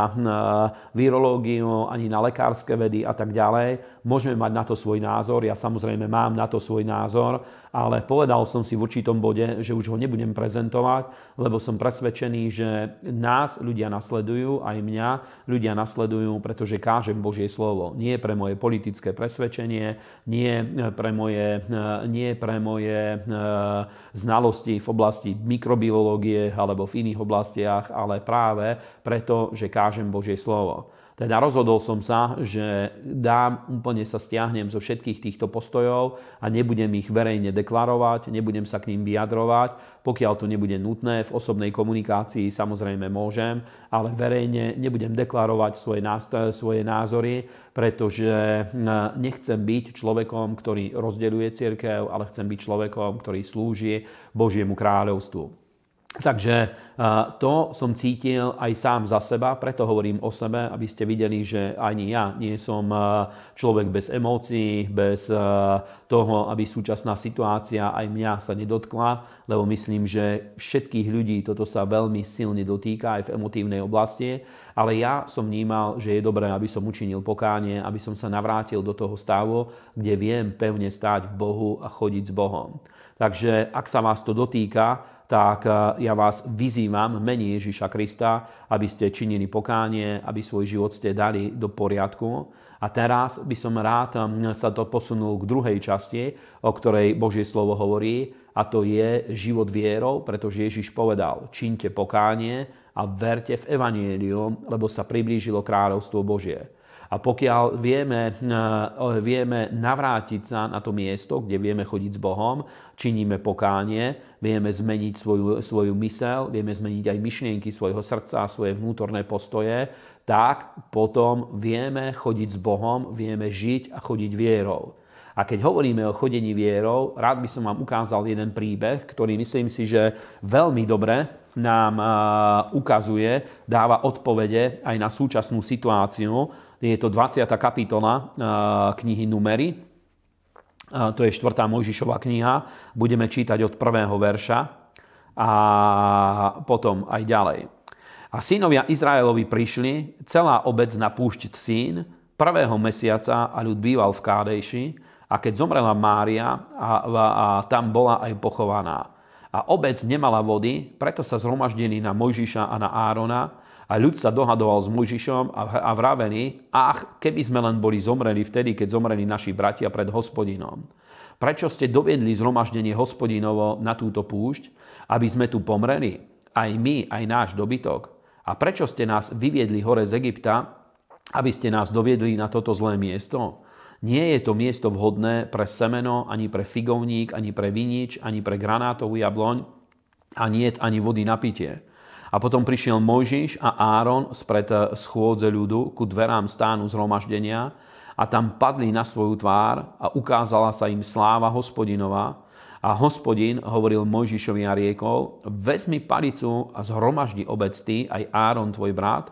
virológiu, ani na lekárske vedy a tak ďalej, môžeme mať na to svoj názor. Ja samozrejme mám na to svoj názor, ale povedal som si v určitom bode, že už ho nebudem prezentovať, lebo som presvedčený, že nás ľudia nasledujú, aj mňa ľudia nasledujú, pretože kážem Božie slovo. Nie pre moje politické presvedčenie, nie pre moje, nie pre moje znalosti v oblasti mikrobiológie alebo v iných oblastiach, ale práve preto, že kážem Božie slovo. Teda rozhodol som sa, že dám, úplne sa stiahnem zo všetkých týchto postojov a nebudem ich verejne deklarovať, nebudem sa k ním vyjadrovať. Pokiaľ to nebude nutné, v osobnej komunikácii samozrejme môžem, ale verejne nebudem deklarovať svoje, svoje názory, pretože nechcem byť človekom, ktorý rozdeľuje církev, ale chcem byť človekom, ktorý slúži Božiemu kráľovstvu. Takže to som cítil aj sám za seba, preto hovorím o sebe, aby ste videli, že ani ja nie som človek bez emócií, bez toho, aby súčasná situácia aj mňa sa nedotkla, lebo myslím, že všetkých ľudí toto sa veľmi silne dotýka aj v emotívnej oblasti, ale ja som vnímal, že je dobré, aby som učinil pokánie, aby som sa navrátil do toho stavu, kde viem pevne stáť v Bohu a chodiť s Bohom. Takže ak sa vás to dotýka, tak eh, ja vás vyzývam mení Ježiša Krista, aby ste činili pokánie, aby svoj život ste dali do poriadku. A teraz by som rád hm, sa to posunul k druhej časti, o ktorej Božie slovo hovorí, a to je život vierou, pretože Ježiš povedal, činte pokánie a a verte v Evangelium, lebo sa priblížilo kráľovstvo Božie. A pokiaľ vieme, eh, vieme navrátiť sa na to miesto, kde vieme chodiť s Bohom, činíme pokánie, vieme zmeniť svoju, svoju mysel, vieme zmeniť aj myšlienky svojho srdca svoje vnútorné postoje, tak potom vieme chodiť s Bohom, vieme žiť a chodiť vierou. A keď hovoríme o chodení vierou, rád by som vám ukázal jeden príbeh, ktorý myslím si, že veľmi dobre nám ukazuje, dáva odpovede aj na súčasnú situáciu, je to 20. kapitola knihy Numery. To je 4. Mojžišová kniha. Budeme čítať od prvého verša a potom aj ďalej. A synovia Izraelovi prišli, celá obec na púšť sín, prvého mesiaca a ľud býval v Kádejši a keď zomrela Mária a, a, a tam bola aj pochovaná. A obec nemala vody, preto sa zhromaždili na Mojžiša a na Árona a ľud sa dohadoval s Mojžišom a vraveli, ach, keby sme len boli zomreli vtedy, keď zomreli naši bratia pred hospodinom. Prečo ste doviedli zhromaždenie hospodinovo na túto púšť, aby sme tu pomreli, aj my, aj náš dobytok? A prečo ste nás vyviedli hore z Egypta, aby ste nás doviedli na toto zlé miesto? Nie je to miesto vhodné pre semeno, ani pre figovník, ani pre vinič, ani pre granátovú jabloň, a nie ani vody na pitie. A potom prišiel Mojžiš a Áron spred schôdze ľudu ku dverám stánu zhromaždenia a tam padli na svoju tvár a ukázala sa im sláva hospodinová. A hospodin hovoril Mojžišovi a riekol, vezmi palicu a zhromaždi obec ty, aj Áron tvoj brat,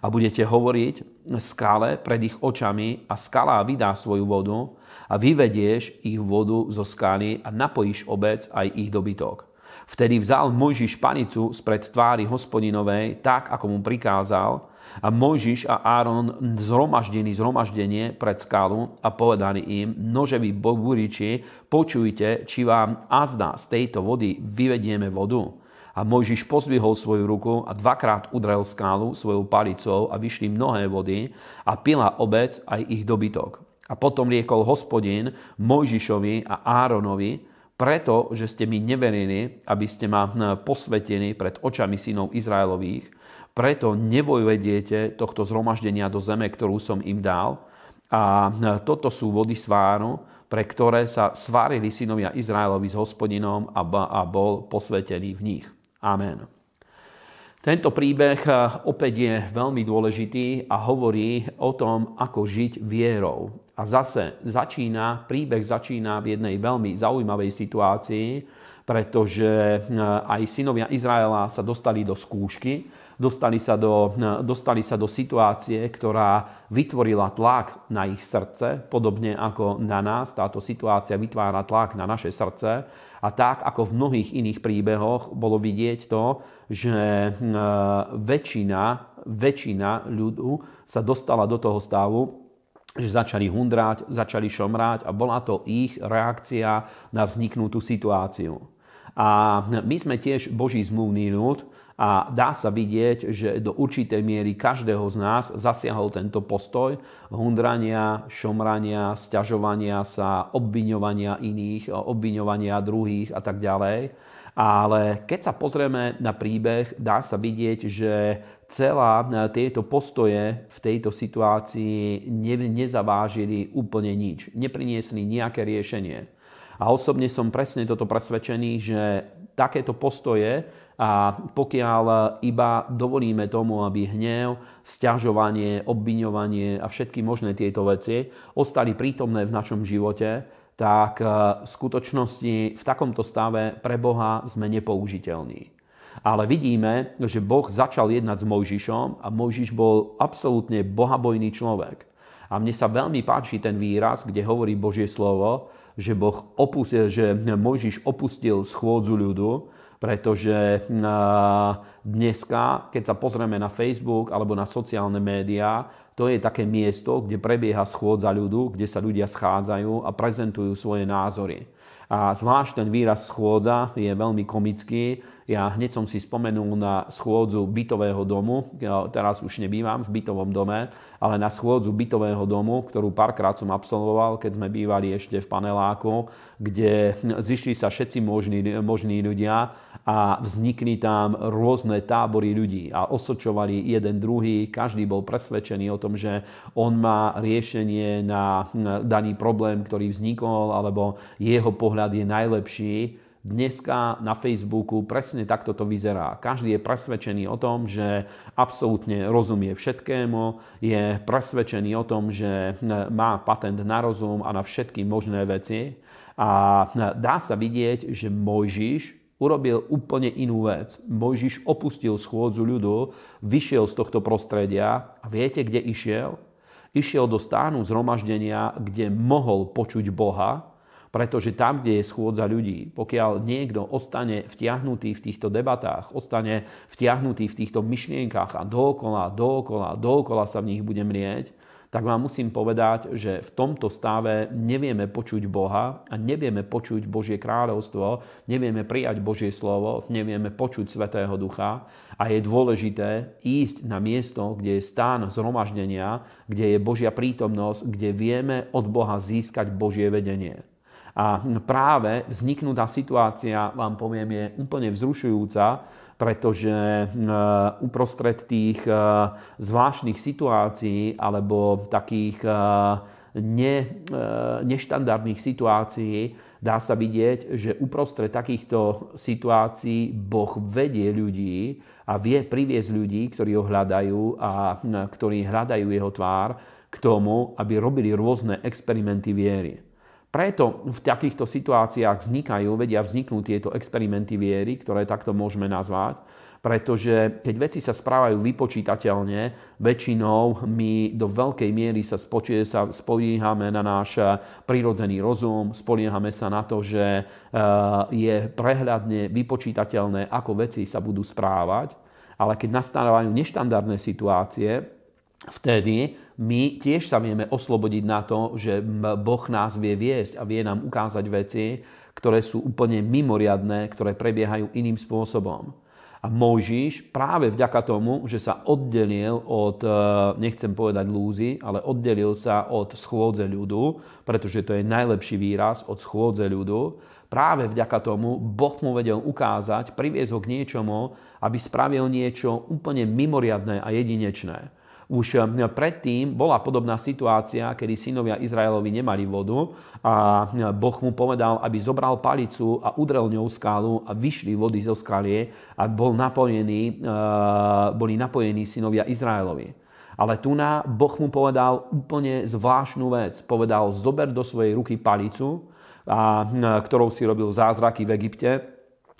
a budete hovoriť skale pred ich očami a skala vydá svoju vodu a vyvedieš ich vodu zo skaly a napojíš obec aj ich dobytok. Vtedy vzal Mojžiš panicu spred tvári hospodinovej, tak ako mu prikázal, a Mojžiš a Áron zhromaždení zhromaždenie pred skalu a povedali im, nože vy buriči, počujte, či vám azda z tejto vody vyvedieme vodu. A Mojžiš pozdvihol svoju ruku a dvakrát udrel skálu svojou palicou a vyšli mnohé vody a pila obec aj ich dobytok. A potom riekol hospodin Mojžišovi a Áronovi, preto, že ste mi neverili, aby ste ma hm, posvetili pred očami synov Izraelových, preto nevojvediete tohto zhromaždenia do zeme, ktorú som im dal. A hm, toto sú vody sváru, pre ktoré sa svárili synovia Izraelovi s hospodinom a bol posvetený v nich. Amen. Tento príbeh hm, opäť je veľmi dôležitý a hovorí o tom, ako žiť vierou. A zase začína, príbeh začína v jednej veľmi zaujímavej situácii, pretože eh, aj synovia Izraela sa dostali do skúšky, dostali sa do, eh, dostali sa do situácie, ktorá vytvorila tlak na ich srdce, podobne ako na nás. Táto situácia vytvára tlak na naše srdce. A tak, ako v mnohých iných príbehoch, bolo vidieť to, že eh, väčšina, väčšina ľudu sa dostala do toho stavu, že začali hundráť, začali šomráť a bola to ich reakcia na vzniknutú situáciu. A my sme tiež Boží zmluvný ľud a dá sa vidieť, že do určitej miery každého z nás zasiahol tento postoj hundrania, šomrania, sťažovania sa, obviňovania iných, obviňovania druhých a tak ďalej. Ale keď sa pozrieme na príbeh, dá sa vidieť, že celá e, tieto postoje v tejto situácii ne, nezavážili úplne nič. Nepriniesli nejaké riešenie. A osobne som presne toto presvedčený, že takéto postoje a pokiaľ iba dovolíme tomu, aby hnev, stiažovanie, obviňovanie a všetky možné tieto veci ostali prítomné v našom živote, tak e, v skutočnosti v takomto stave pre Boha sme nepoužiteľní. Ale vidíme, že Boh začal jednať s Mojžišom a Mojžiš bol absolútne bohabojný človek. A mne sa veľmi páči ten výraz, kde hovorí Božie slovo, že, boh opustil, že Mojžiš opustil schôdzu ľudu, pretože dneska, keď sa pozrieme na Facebook alebo na sociálne médiá, to je také miesto, kde prebieha schôdza ľudu, kde sa ľudia schádzajú a prezentujú svoje názory. A zvlášť ten výraz schôdza je veľmi komický, ja hneď som si spomenul na schôdzu bytového domu, teraz už nebývam v bytovom dome, ale na schôdzu bytového domu, ktorú párkrát som absolvoval, keď sme bývali ešte v paneláku, kde zišli sa všetci možní, možní ľudia a vznikli tam rôzne tábory ľudí a osočovali jeden druhý. Každý bol presvedčený o tom, že on má riešenie na daný problém, ktorý vznikol, alebo jeho pohľad je najlepší. Dneska na Facebooku presne takto to vyzerá. Každý je presvedčený o tom, že absolútne rozumie všetkému, je presvedčený o tom, že má patent na rozum a na všetky možné veci. A dá sa vidieť, že Mojžiš urobil úplne inú vec. Mojžiš opustil schôdzu ľudu, vyšiel z tohto prostredia a viete, kde išiel? Išiel do stánu zhromaždenia, kde mohol počuť Boha, pretože tam, kde je schôdza ľudí, pokiaľ niekto ostane vtiahnutý v týchto debatách, ostane vtiahnutý v týchto myšlienkach a dookola, dookola, dookola sa v nich bude mrieť, tak vám musím povedať, že v tomto stave nevieme počuť Boha a nevieme počuť Božie kráľovstvo, nevieme prijať Božie slovo, nevieme počuť Svetého Ducha a je dôležité ísť na miesto, kde je stán zhromaždenia, kde je Božia prítomnosť, kde vieme od Boha získať Božie vedenie. A práve vzniknutá situácia, vám poviem, je úplne vzrušujúca, pretože uprostred tých zvláštnych situácií alebo takých ne, neštandardných situácií dá sa vidieť, že uprostred takýchto situácií Boh vedie ľudí a vie priviesť ľudí, ktorí ho hľadajú a ktorí hľadajú jeho tvár k tomu, aby robili rôzne experimenty viery. Preto v takýchto situáciách vznikajú, vedia vzniknúť tieto experimenty viery, ktoré takto môžeme nazvať, pretože keď veci sa správajú vypočítateľne, väčšinou my do veľkej miery sa, spočie, sa spoliehame na náš prírodzený rozum, spoliehame sa na to, že eh, je prehľadne vypočítateľné, ako veci sa budú správať, ale keď nastávajú neštandardné situácie, vtedy my tiež sa vieme oslobodiť na to, že Boh nás vie viesť a vie nám ukázať veci, ktoré sú úplne mimoriadné, ktoré prebiehajú iným spôsobom. A Mojžiš práve vďaka tomu, že sa oddelil od, e, nechcem povedať lúzy, ale oddelil sa od schôdze ľudu, pretože to je najlepší výraz od schôdze ľudu, práve vďaka tomu Boh mu vedel ukázať, priviesť ho k niečomu, aby spravil niečo úplne mimoriadné a jedinečné. Už eh, predtým bola podobná situácia, kedy synovia Izraelovi nemali vodu a eh, Boh mu povedal, aby zobral palicu a udrel ňou skálu a vyšli vody zo skalie a bol napojený, eh, boli napojení synovia Izraelovi. Ale tu na Boh mu povedal úplne zvláštnu vec. Povedal, zober do svojej ruky palicu, a, ktorou si robil zázraky v Egypte.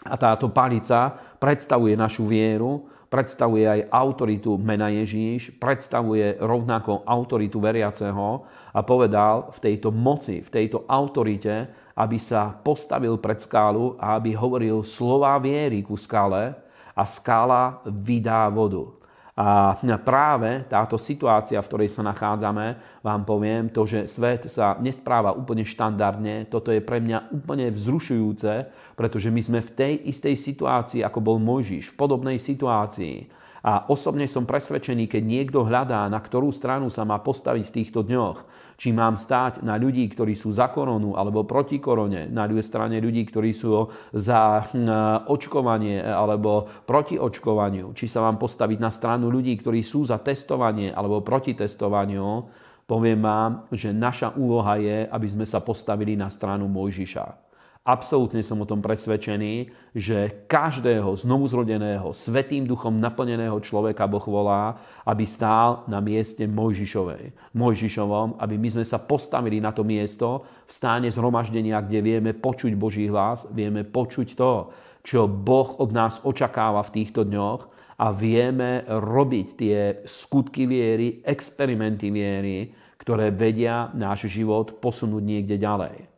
A táto palica predstavuje našu vieru predstavuje aj autoritu mena Ježíš, predstavuje rovnako autoritu veriaceho a povedal v tejto moci, v tejto autorite, aby sa postavil pred skálu a aby hovoril slova viery ku skále a skála vydá vodu. A práve táto situácia, v ktorej sa nachádzame, vám poviem, to, že svet sa nespráva úplne štandardne, toto je pre mňa úplne vzrušujúce, pretože my sme v tej istej situácii, ako bol Mojžiš, v podobnej situácii. A osobne som presvedčený, keď niekto hľadá, na ktorú stranu sa má postaviť v týchto dňoch, či mám stáť na ľudí, ktorí sú za koronu alebo proti korone, na druhej strane ľudí, ktorí sú za hm, očkovanie alebo proti očkovaniu, či sa mám postaviť na stranu ľudí, ktorí sú za testovanie alebo proti testovaniu, poviem vám, že naša úloha je, aby sme sa postavili na stranu Mojžiša. Absolútne som o tom presvedčený, že každého znovuzrodeného, svetým duchom naplneného človeka Boh volá, aby stál na mieste Mojžišovej. Mojžišovom, aby my sme sa postavili na to miesto v stáne zhromaždenia, kde vieme počuť Boží hlas, vieme počuť to, čo Boh od nás očakáva v týchto dňoch a vieme robiť tie skutky viery, experimenty viery, ktoré vedia náš život posunúť niekde ďalej.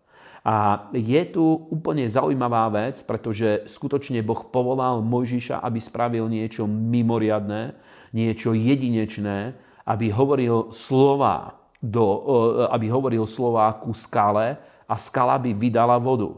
A je tu úplne zaujímavá vec, pretože skutočne Boh povolal Mojžiša, aby spravil niečo mimoriadné, niečo jedinečné, aby hovoril slova, do, aby hovoril slova ku skale a skala by vydala vodu.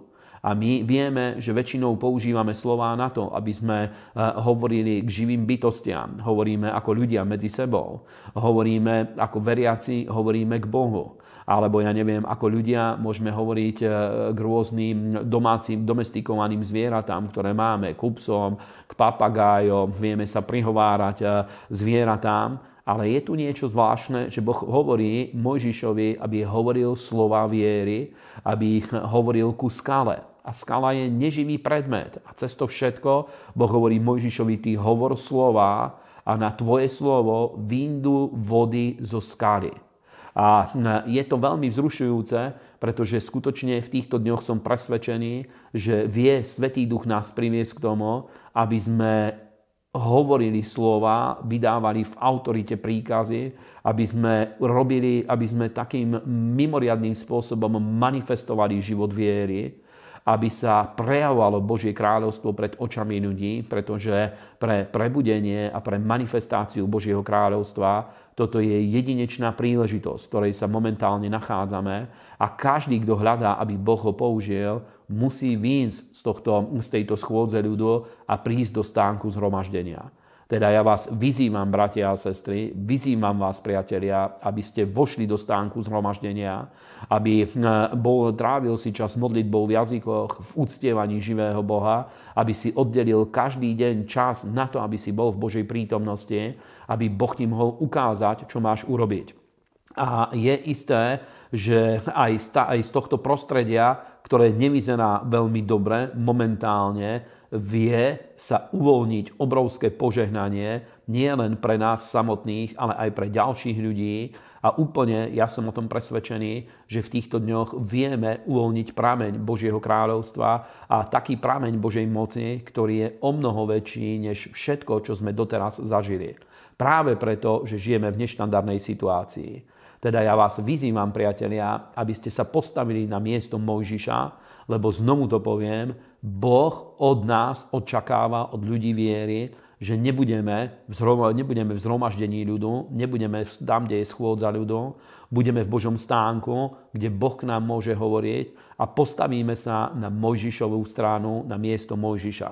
A my vieme, že väčšinou používame slová na to, aby sme hovorili k živým bytostiam. Hovoríme ako ľudia medzi sebou. Hovoríme ako veriaci, hovoríme k Bohu. Alebo ja neviem, ako ľudia môžeme hovoriť e, k rôznym domácim, domestikovaným zvieratám, ktoré máme, k psom, k papagájom, vieme sa prihovárať e, zvieratám, ale je tu niečo zvláštne, že Boh hovorí Mojžišovi, aby hovoril slova viery, aby ich hovoril ku skale. A skala je neživý predmet. A cez to všetko Boh hovorí Mojžišovi, ty hovor slova a na tvoje slovo vyndu vody zo skaly. A je to veľmi vzrušujúce, pretože skutočne v týchto dňoch som presvedčený, že vie Svetý Duch nás priviesť k tomu, aby sme hovorili slova, vydávali v autorite príkazy, aby sme robili, aby sme takým mimoriadným spôsobom manifestovali život viery, aby sa prejavovalo Božie kráľovstvo pred očami ľudí, pretože pre prebudenie a pre manifestáciu Božieho kráľovstva toto je jedinečná príležitosť, v ktorej sa momentálne nachádzame a každý, kto hľadá, aby Boh ho použil, musí výjsť z, tohto, z tejto schôdze ľudu a prísť do stánku zhromaždenia. Teda ja vás vyzývam, bratia a sestry, vyzývam vás, priatelia, aby ste vošli do stánku zhromaždenia, aby eh, bol, trávil si čas modlitbou v jazykoch, v uctievaní živého Boha, aby si oddelil každý deň čas na to, aby si bol v Božej prítomnosti, aby Boh ti mohol ukázať, čo máš urobiť. A je isté, že aj z, tohto prostredia, ktoré nevyzerá veľmi dobre momentálne, vie sa uvoľniť obrovské požehnanie nie len pre nás samotných, ale aj pre ďalších ľudí. A úplne ja som o tom presvedčený, že v týchto dňoch vieme uvoľniť prameň Božieho kráľovstva a taký prameň Božej moci, ktorý je o mnoho väčší než všetko, čo sme doteraz zažili. Práve preto, že žijeme v neštandardnej situácii. Teda ja vás vyzývam, priatelia, aby ste sa postavili na miesto Mojžiša, lebo znovu to poviem, Boh od nás očakáva, od ľudí viery, že nebudeme nebudeme v zhromaždení ľudu, nebudeme tam, kde je schôdza ľudu, budeme v Božom stánku, kde Boh k nám môže hovoriť a postavíme sa na Mojžišovú stranu, na miesto Mojžiša.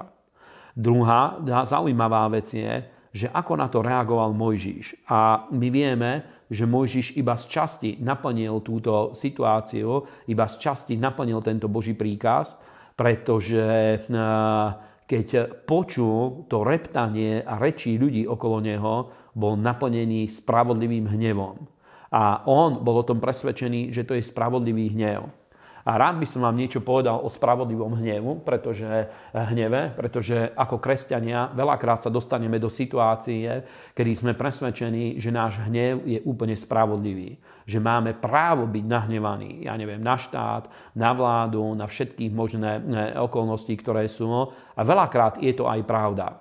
Druhá zaujímavá vec je, že ako na to reagoval Mojžiš. A my vieme, že Mojžiš iba z časti naplnil túto situáciu, iba z časti naplnil tento Boží príkaz, pretože eh, keď počul to reptanie a rečí ľudí okolo neho, bol naplnený spravodlivým hnevom. A on bol o tom presvedčený, že to je spravodlivý hnev. A rád by som vám niečo povedal o spravodlivom hnevu, pretože, hneve, pretože ako kresťania veľakrát sa dostaneme do situácie, kedy sme presvedčení, že náš hnev je úplne spravodlivý. Že máme právo byť nahnevaní, ja neviem, na štát, na vládu, na všetkých možné eh, okolnosti, ktoré sú. A veľakrát je to aj pravda.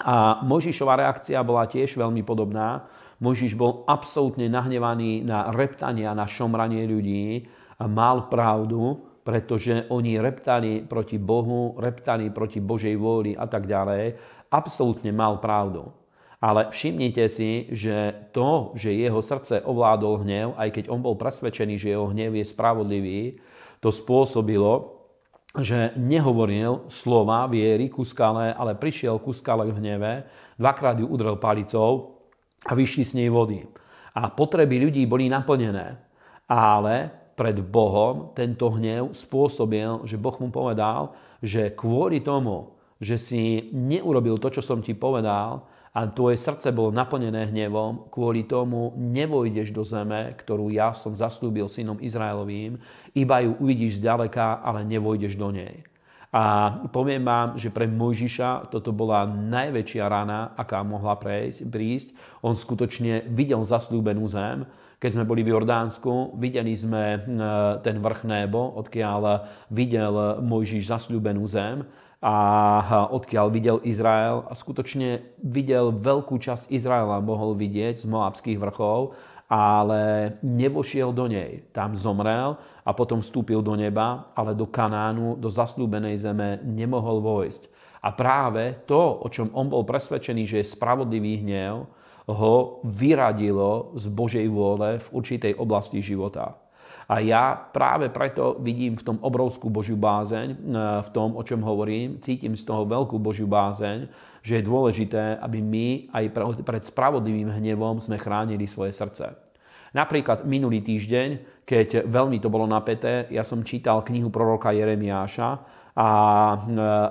A Možišová reakcia bola tiež veľmi podobná. Možiš bol absolútne nahnevaný na reptanie a na šomranie ľudí, a mal pravdu, pretože oni reptali proti Bohu, reptali proti Božej vôli a tak ďalej. Absolútne mal pravdu. Ale všimnite si, že to, že jeho srdce ovládol hnev, aj keď on bol presvedčený, že jeho hnev je spravodlivý, to spôsobilo, že nehovoril slova viery ku skale, ale prišiel ku skale v hneve, dvakrát ju udrel palicou a vyšli s nej vody. A potreby ľudí boli naplnené. Ale pred Bohom tento hnev spôsobil, že Boh mu povedal, že kvôli tomu, že si neurobil to, čo som ti povedal a tvoje srdce bolo naplnené hnevom, kvôli tomu nevojdeš do zeme, ktorú ja som zaslúbil synom Izraelovým, iba ju uvidíš zďaleka, ale nevojdeš do nej. A poviem vám, že pre Mojžiša toto bola najväčšia rana, aká mohla prejsť, prísť. On skutočne videl zaslúbenú zem, keď sme boli v Jordánsku, videli sme e, ten vrch Nebo, odkiaľ videl Mojžiš zasľúbenú zem a odkiaľ videl Izrael a skutočne videl veľkú časť Izraela, mohol vidieť z Moabských vrchov, ale nevošiel do nej. Tam zomrel a potom vstúpil do neba, ale do Kanánu, do zasľúbenej zeme nemohol vojsť. A práve to, o čom on bol presvedčený, že je spravodlivý hnev, ho vyradilo z Božej vôle v určitej oblasti života. A ja práve preto vidím v tom obrovskú Božiu bázeň, e, v tom, o čom hovorím, cítim z toho veľkú Božiu bázeň, že je dôležité, aby my aj pred spravodlivým hnevom sme chránili svoje srdce. Napríklad minulý týždeň, keď veľmi to bolo napäté, ja som čítal knihu proroka Jeremiáša a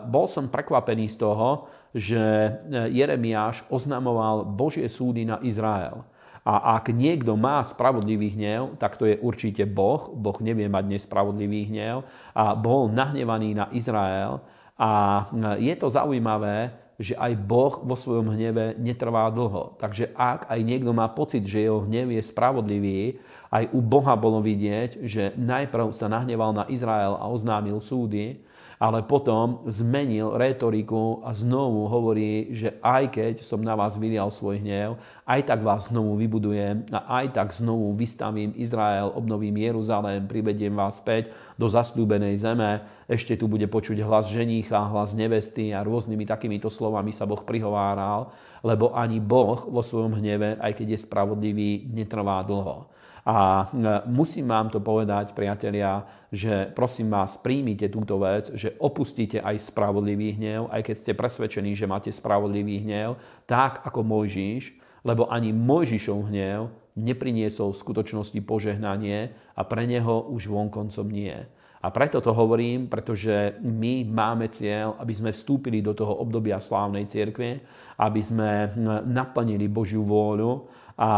bol som prekvapený z toho, že Jeremiáš oznamoval Božie súdy na Izrael. A ak niekto má spravodlivý hnev, tak to je určite Boh. Boh nevie mať nespravodlivý hnev. A bol nahnevaný na Izrael. A je to zaujímavé, že aj Boh vo svojom hneve netrvá dlho. Takže ak aj niekto má pocit, že jeho hnev je spravodlivý, aj u Boha bolo vidieť, že najprv sa nahneval na Izrael a oznámil súdy, ale potom zmenil retoriku a znovu hovorí, že aj keď som na vás vylial svoj hnev, aj tak vás znovu vybudujem a aj tak znovu vystavím Izrael, obnovím Jeruzalém, privediem vás späť do zasľúbenej zeme. Ešte tu bude počuť hlas ženícha, hlas nevesty a rôznymi takýmito slovami sa Boh prihováral, lebo ani Boh vo svojom hneve, aj keď je spravodlivý, netrvá dlho. A musím vám to povedať, priatelia, že prosím vás, príjmite túto vec, že opustíte aj spravodlivý hnev, aj keď ste presvedčení, že máte spravodlivý hnev, tak ako Mojžiš, lebo ani Mojžišov hnev nepriniesol v skutočnosti požehnanie a pre neho už vonkoncom nie. A preto to hovorím, pretože my máme cieľ, aby sme vstúpili do toho obdobia slávnej cirkvi, aby sme naplnili Božiu vôľu a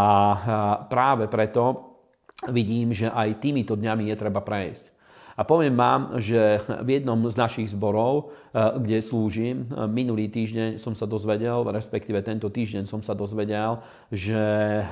práve preto vidím, že aj týmito dňami je treba prejsť. A poviem vám, že v jednom z našich zborov, eh, kde slúžim, eh, minulý týždeň som sa dozvedel, respektíve tento týždeň som sa dozvedel, že eh,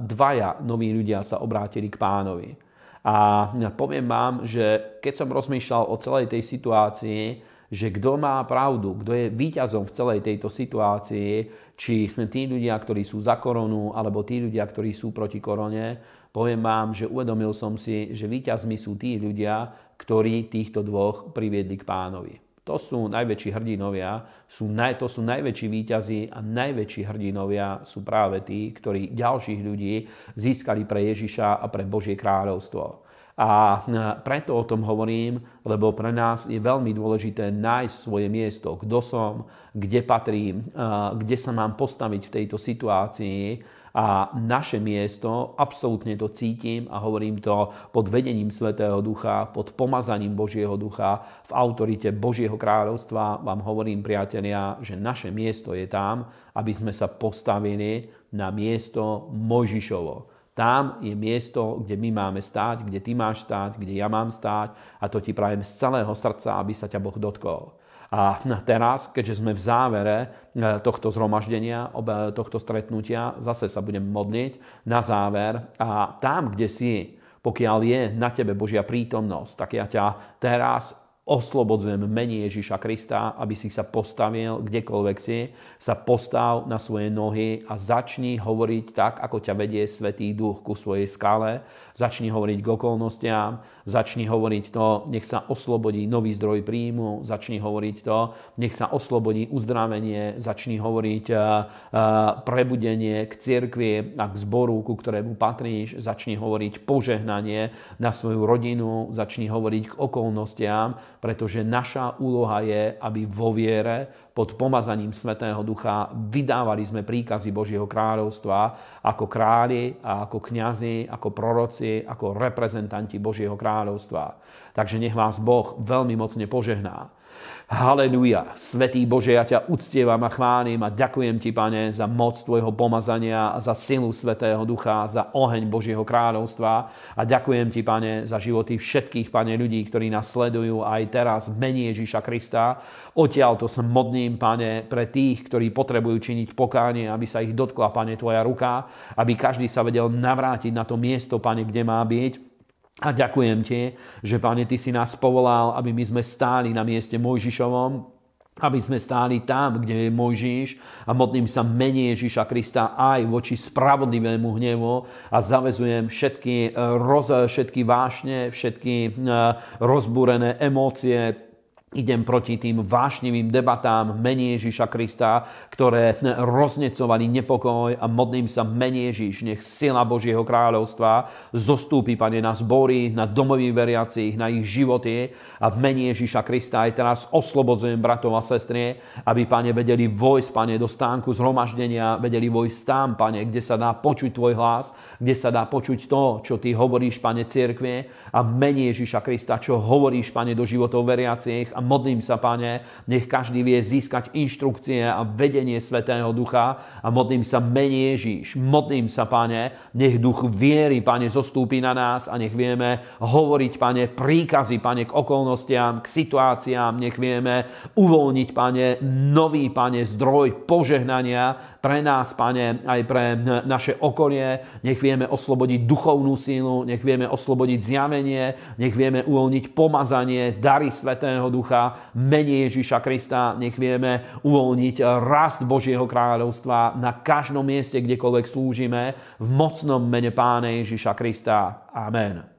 dvaja noví ľudia sa obrátili k pánovi. A poviem vám, že keď som rozmýšľal o celej tej situácii, že kto má pravdu, kto je víťazom v celej tejto situácii, či tí ľudia, ktorí sú za koronu, alebo tí ľudia, ktorí sú proti korone, poviem vám, že uvedomil som si, že víťazmi sú tí ľudia, ktorí týchto dvoch priviedli k pánovi. To sú najväčší hrdinovia, sú naj, to sú najväčší výťazí a najväčší hrdinovia sú práve tí, ktorí ďalších ľudí získali pre Ježiša a pre Božie kráľovstvo. A preto o tom hovorím, lebo pre nás je veľmi dôležité nájsť svoje miesto, kto som, kde patrím, kde sa mám postaviť v tejto situácii a naše miesto, absolútne to cítim a hovorím to pod vedením Svetého Ducha, pod pomazaním Božieho Ducha, v autorite Božieho kráľovstva vám hovorím, priatelia, že naše miesto je tam, aby sme sa postavili na miesto Mojžišovo. Tam je miesto, kde my máme stáť, kde ty máš stáť, kde ja mám stáť a to ti prajem z celého srdca, aby sa ťa Boh dotkol. A teraz, keďže sme v závere e, tohto zhromaždenia, tohto stretnutia, zase sa budem modliť na záver. A tam, kde si, pokiaľ je na tebe Božia prítomnosť, tak ja ťa teraz oslobodzujem mení Ježíša Krista, aby si sa postavil kdekoľvek si, sa postav na svoje nohy a začni hovoriť tak, ako ťa vedie Svetý Duch ku svojej skale. Začni hovoriť k okolnostiam, začni hovoriť to, nech sa oslobodí nový zdroj príjmu, začni hovoriť to, nech sa oslobodí uzdravenie, začni hovoriť uh, uh, prebudenie k cirkvi a k zboru, ku ktorému patríš, začni hovoriť požehnanie na svoju rodinu, začni hovoriť k okolnostiam, pretože naša úloha je, aby vo viere pod pomazaním Svetého Ducha vydávali sme príkazy Božieho kráľovstva ako králi a ako kňazi, ako proroci, ako reprezentanti Božieho kráľovstva. Takže nech vás Boh veľmi mocne požehná. Haleluja. Svetý Bože, ja ťa uctievam a chválim a ďakujem ti, Pane, za moc Tvojho pomazania, za silu Svetého Ducha, za oheň Božieho kráľovstva a ďakujem ti, Pane, za životy všetkých, Pane, ľudí, ktorí nás sledujú aj teraz v mene Ježíša Krista. Odtiaľ to sa modlím, Pane, pre tých, ktorí potrebujú činiť pokánie, aby sa ich dotkla, Pane, Tvoja ruka, aby každý sa vedel navrátiť na to miesto, Pane, kde má byť a ďakujem ti, že Pane, Ty si nás povolal, aby my sme stáli na mieste Mojžišovom, aby sme stáli tam, kde je Mojžiš a modlím sa mene Ježiša Krista aj voči spravodlivému hnevu a zavezujem všetky, roz, všetky vášne, všetky rozbúrené emócie, Idem proti tým vášnivým debatám mene Ježiša Krista, ktoré roznecovali nepokoj a modlím sa mene Ježiš, nech sila Božieho kráľovstva zostúpi, Pane, na zbory, na domových veriacich, na ich životy. A v mene Ježiša Krista aj teraz oslobodzujem bratov a sestry, aby, Pane, vedeli vojsť, Pane, do stánku zhromaždenia, vedeli vojsť tam, Pane, kde sa dá počuť Tvoj hlas, kde sa dá počuť to, čo Ty hovoríš, Pane, cirkve. A mene Ježiša Krista, čo hovoríš, Pane, do životov veriacich a modlím sa, Pane, nech každý vie získať inštrukcie a vedenie Svetého Ducha a modlím sa, mene Ježíš, modlím sa, Pane, nech duch viery, Pane, zostúpi na nás a nech vieme hovoriť, Pane, príkazy, Pane, k okolnostiam, k situáciám, nech vieme uvoľniť, Pane, nový, Pane, zdroj požehnania pre nás, Pane, aj pre naše okolie. Nech vieme oslobodiť duchovnú sílu, nech vieme oslobodiť zjavenie, nech vieme uvoľniť pomazanie, dary Svetého Ducha, mene Ježiša Krista, nech vieme uvoľniť rast Božieho kráľovstva na každom mieste, kdekoľvek slúžime, v mocnom mene Páne Ježiša Krista. Amen.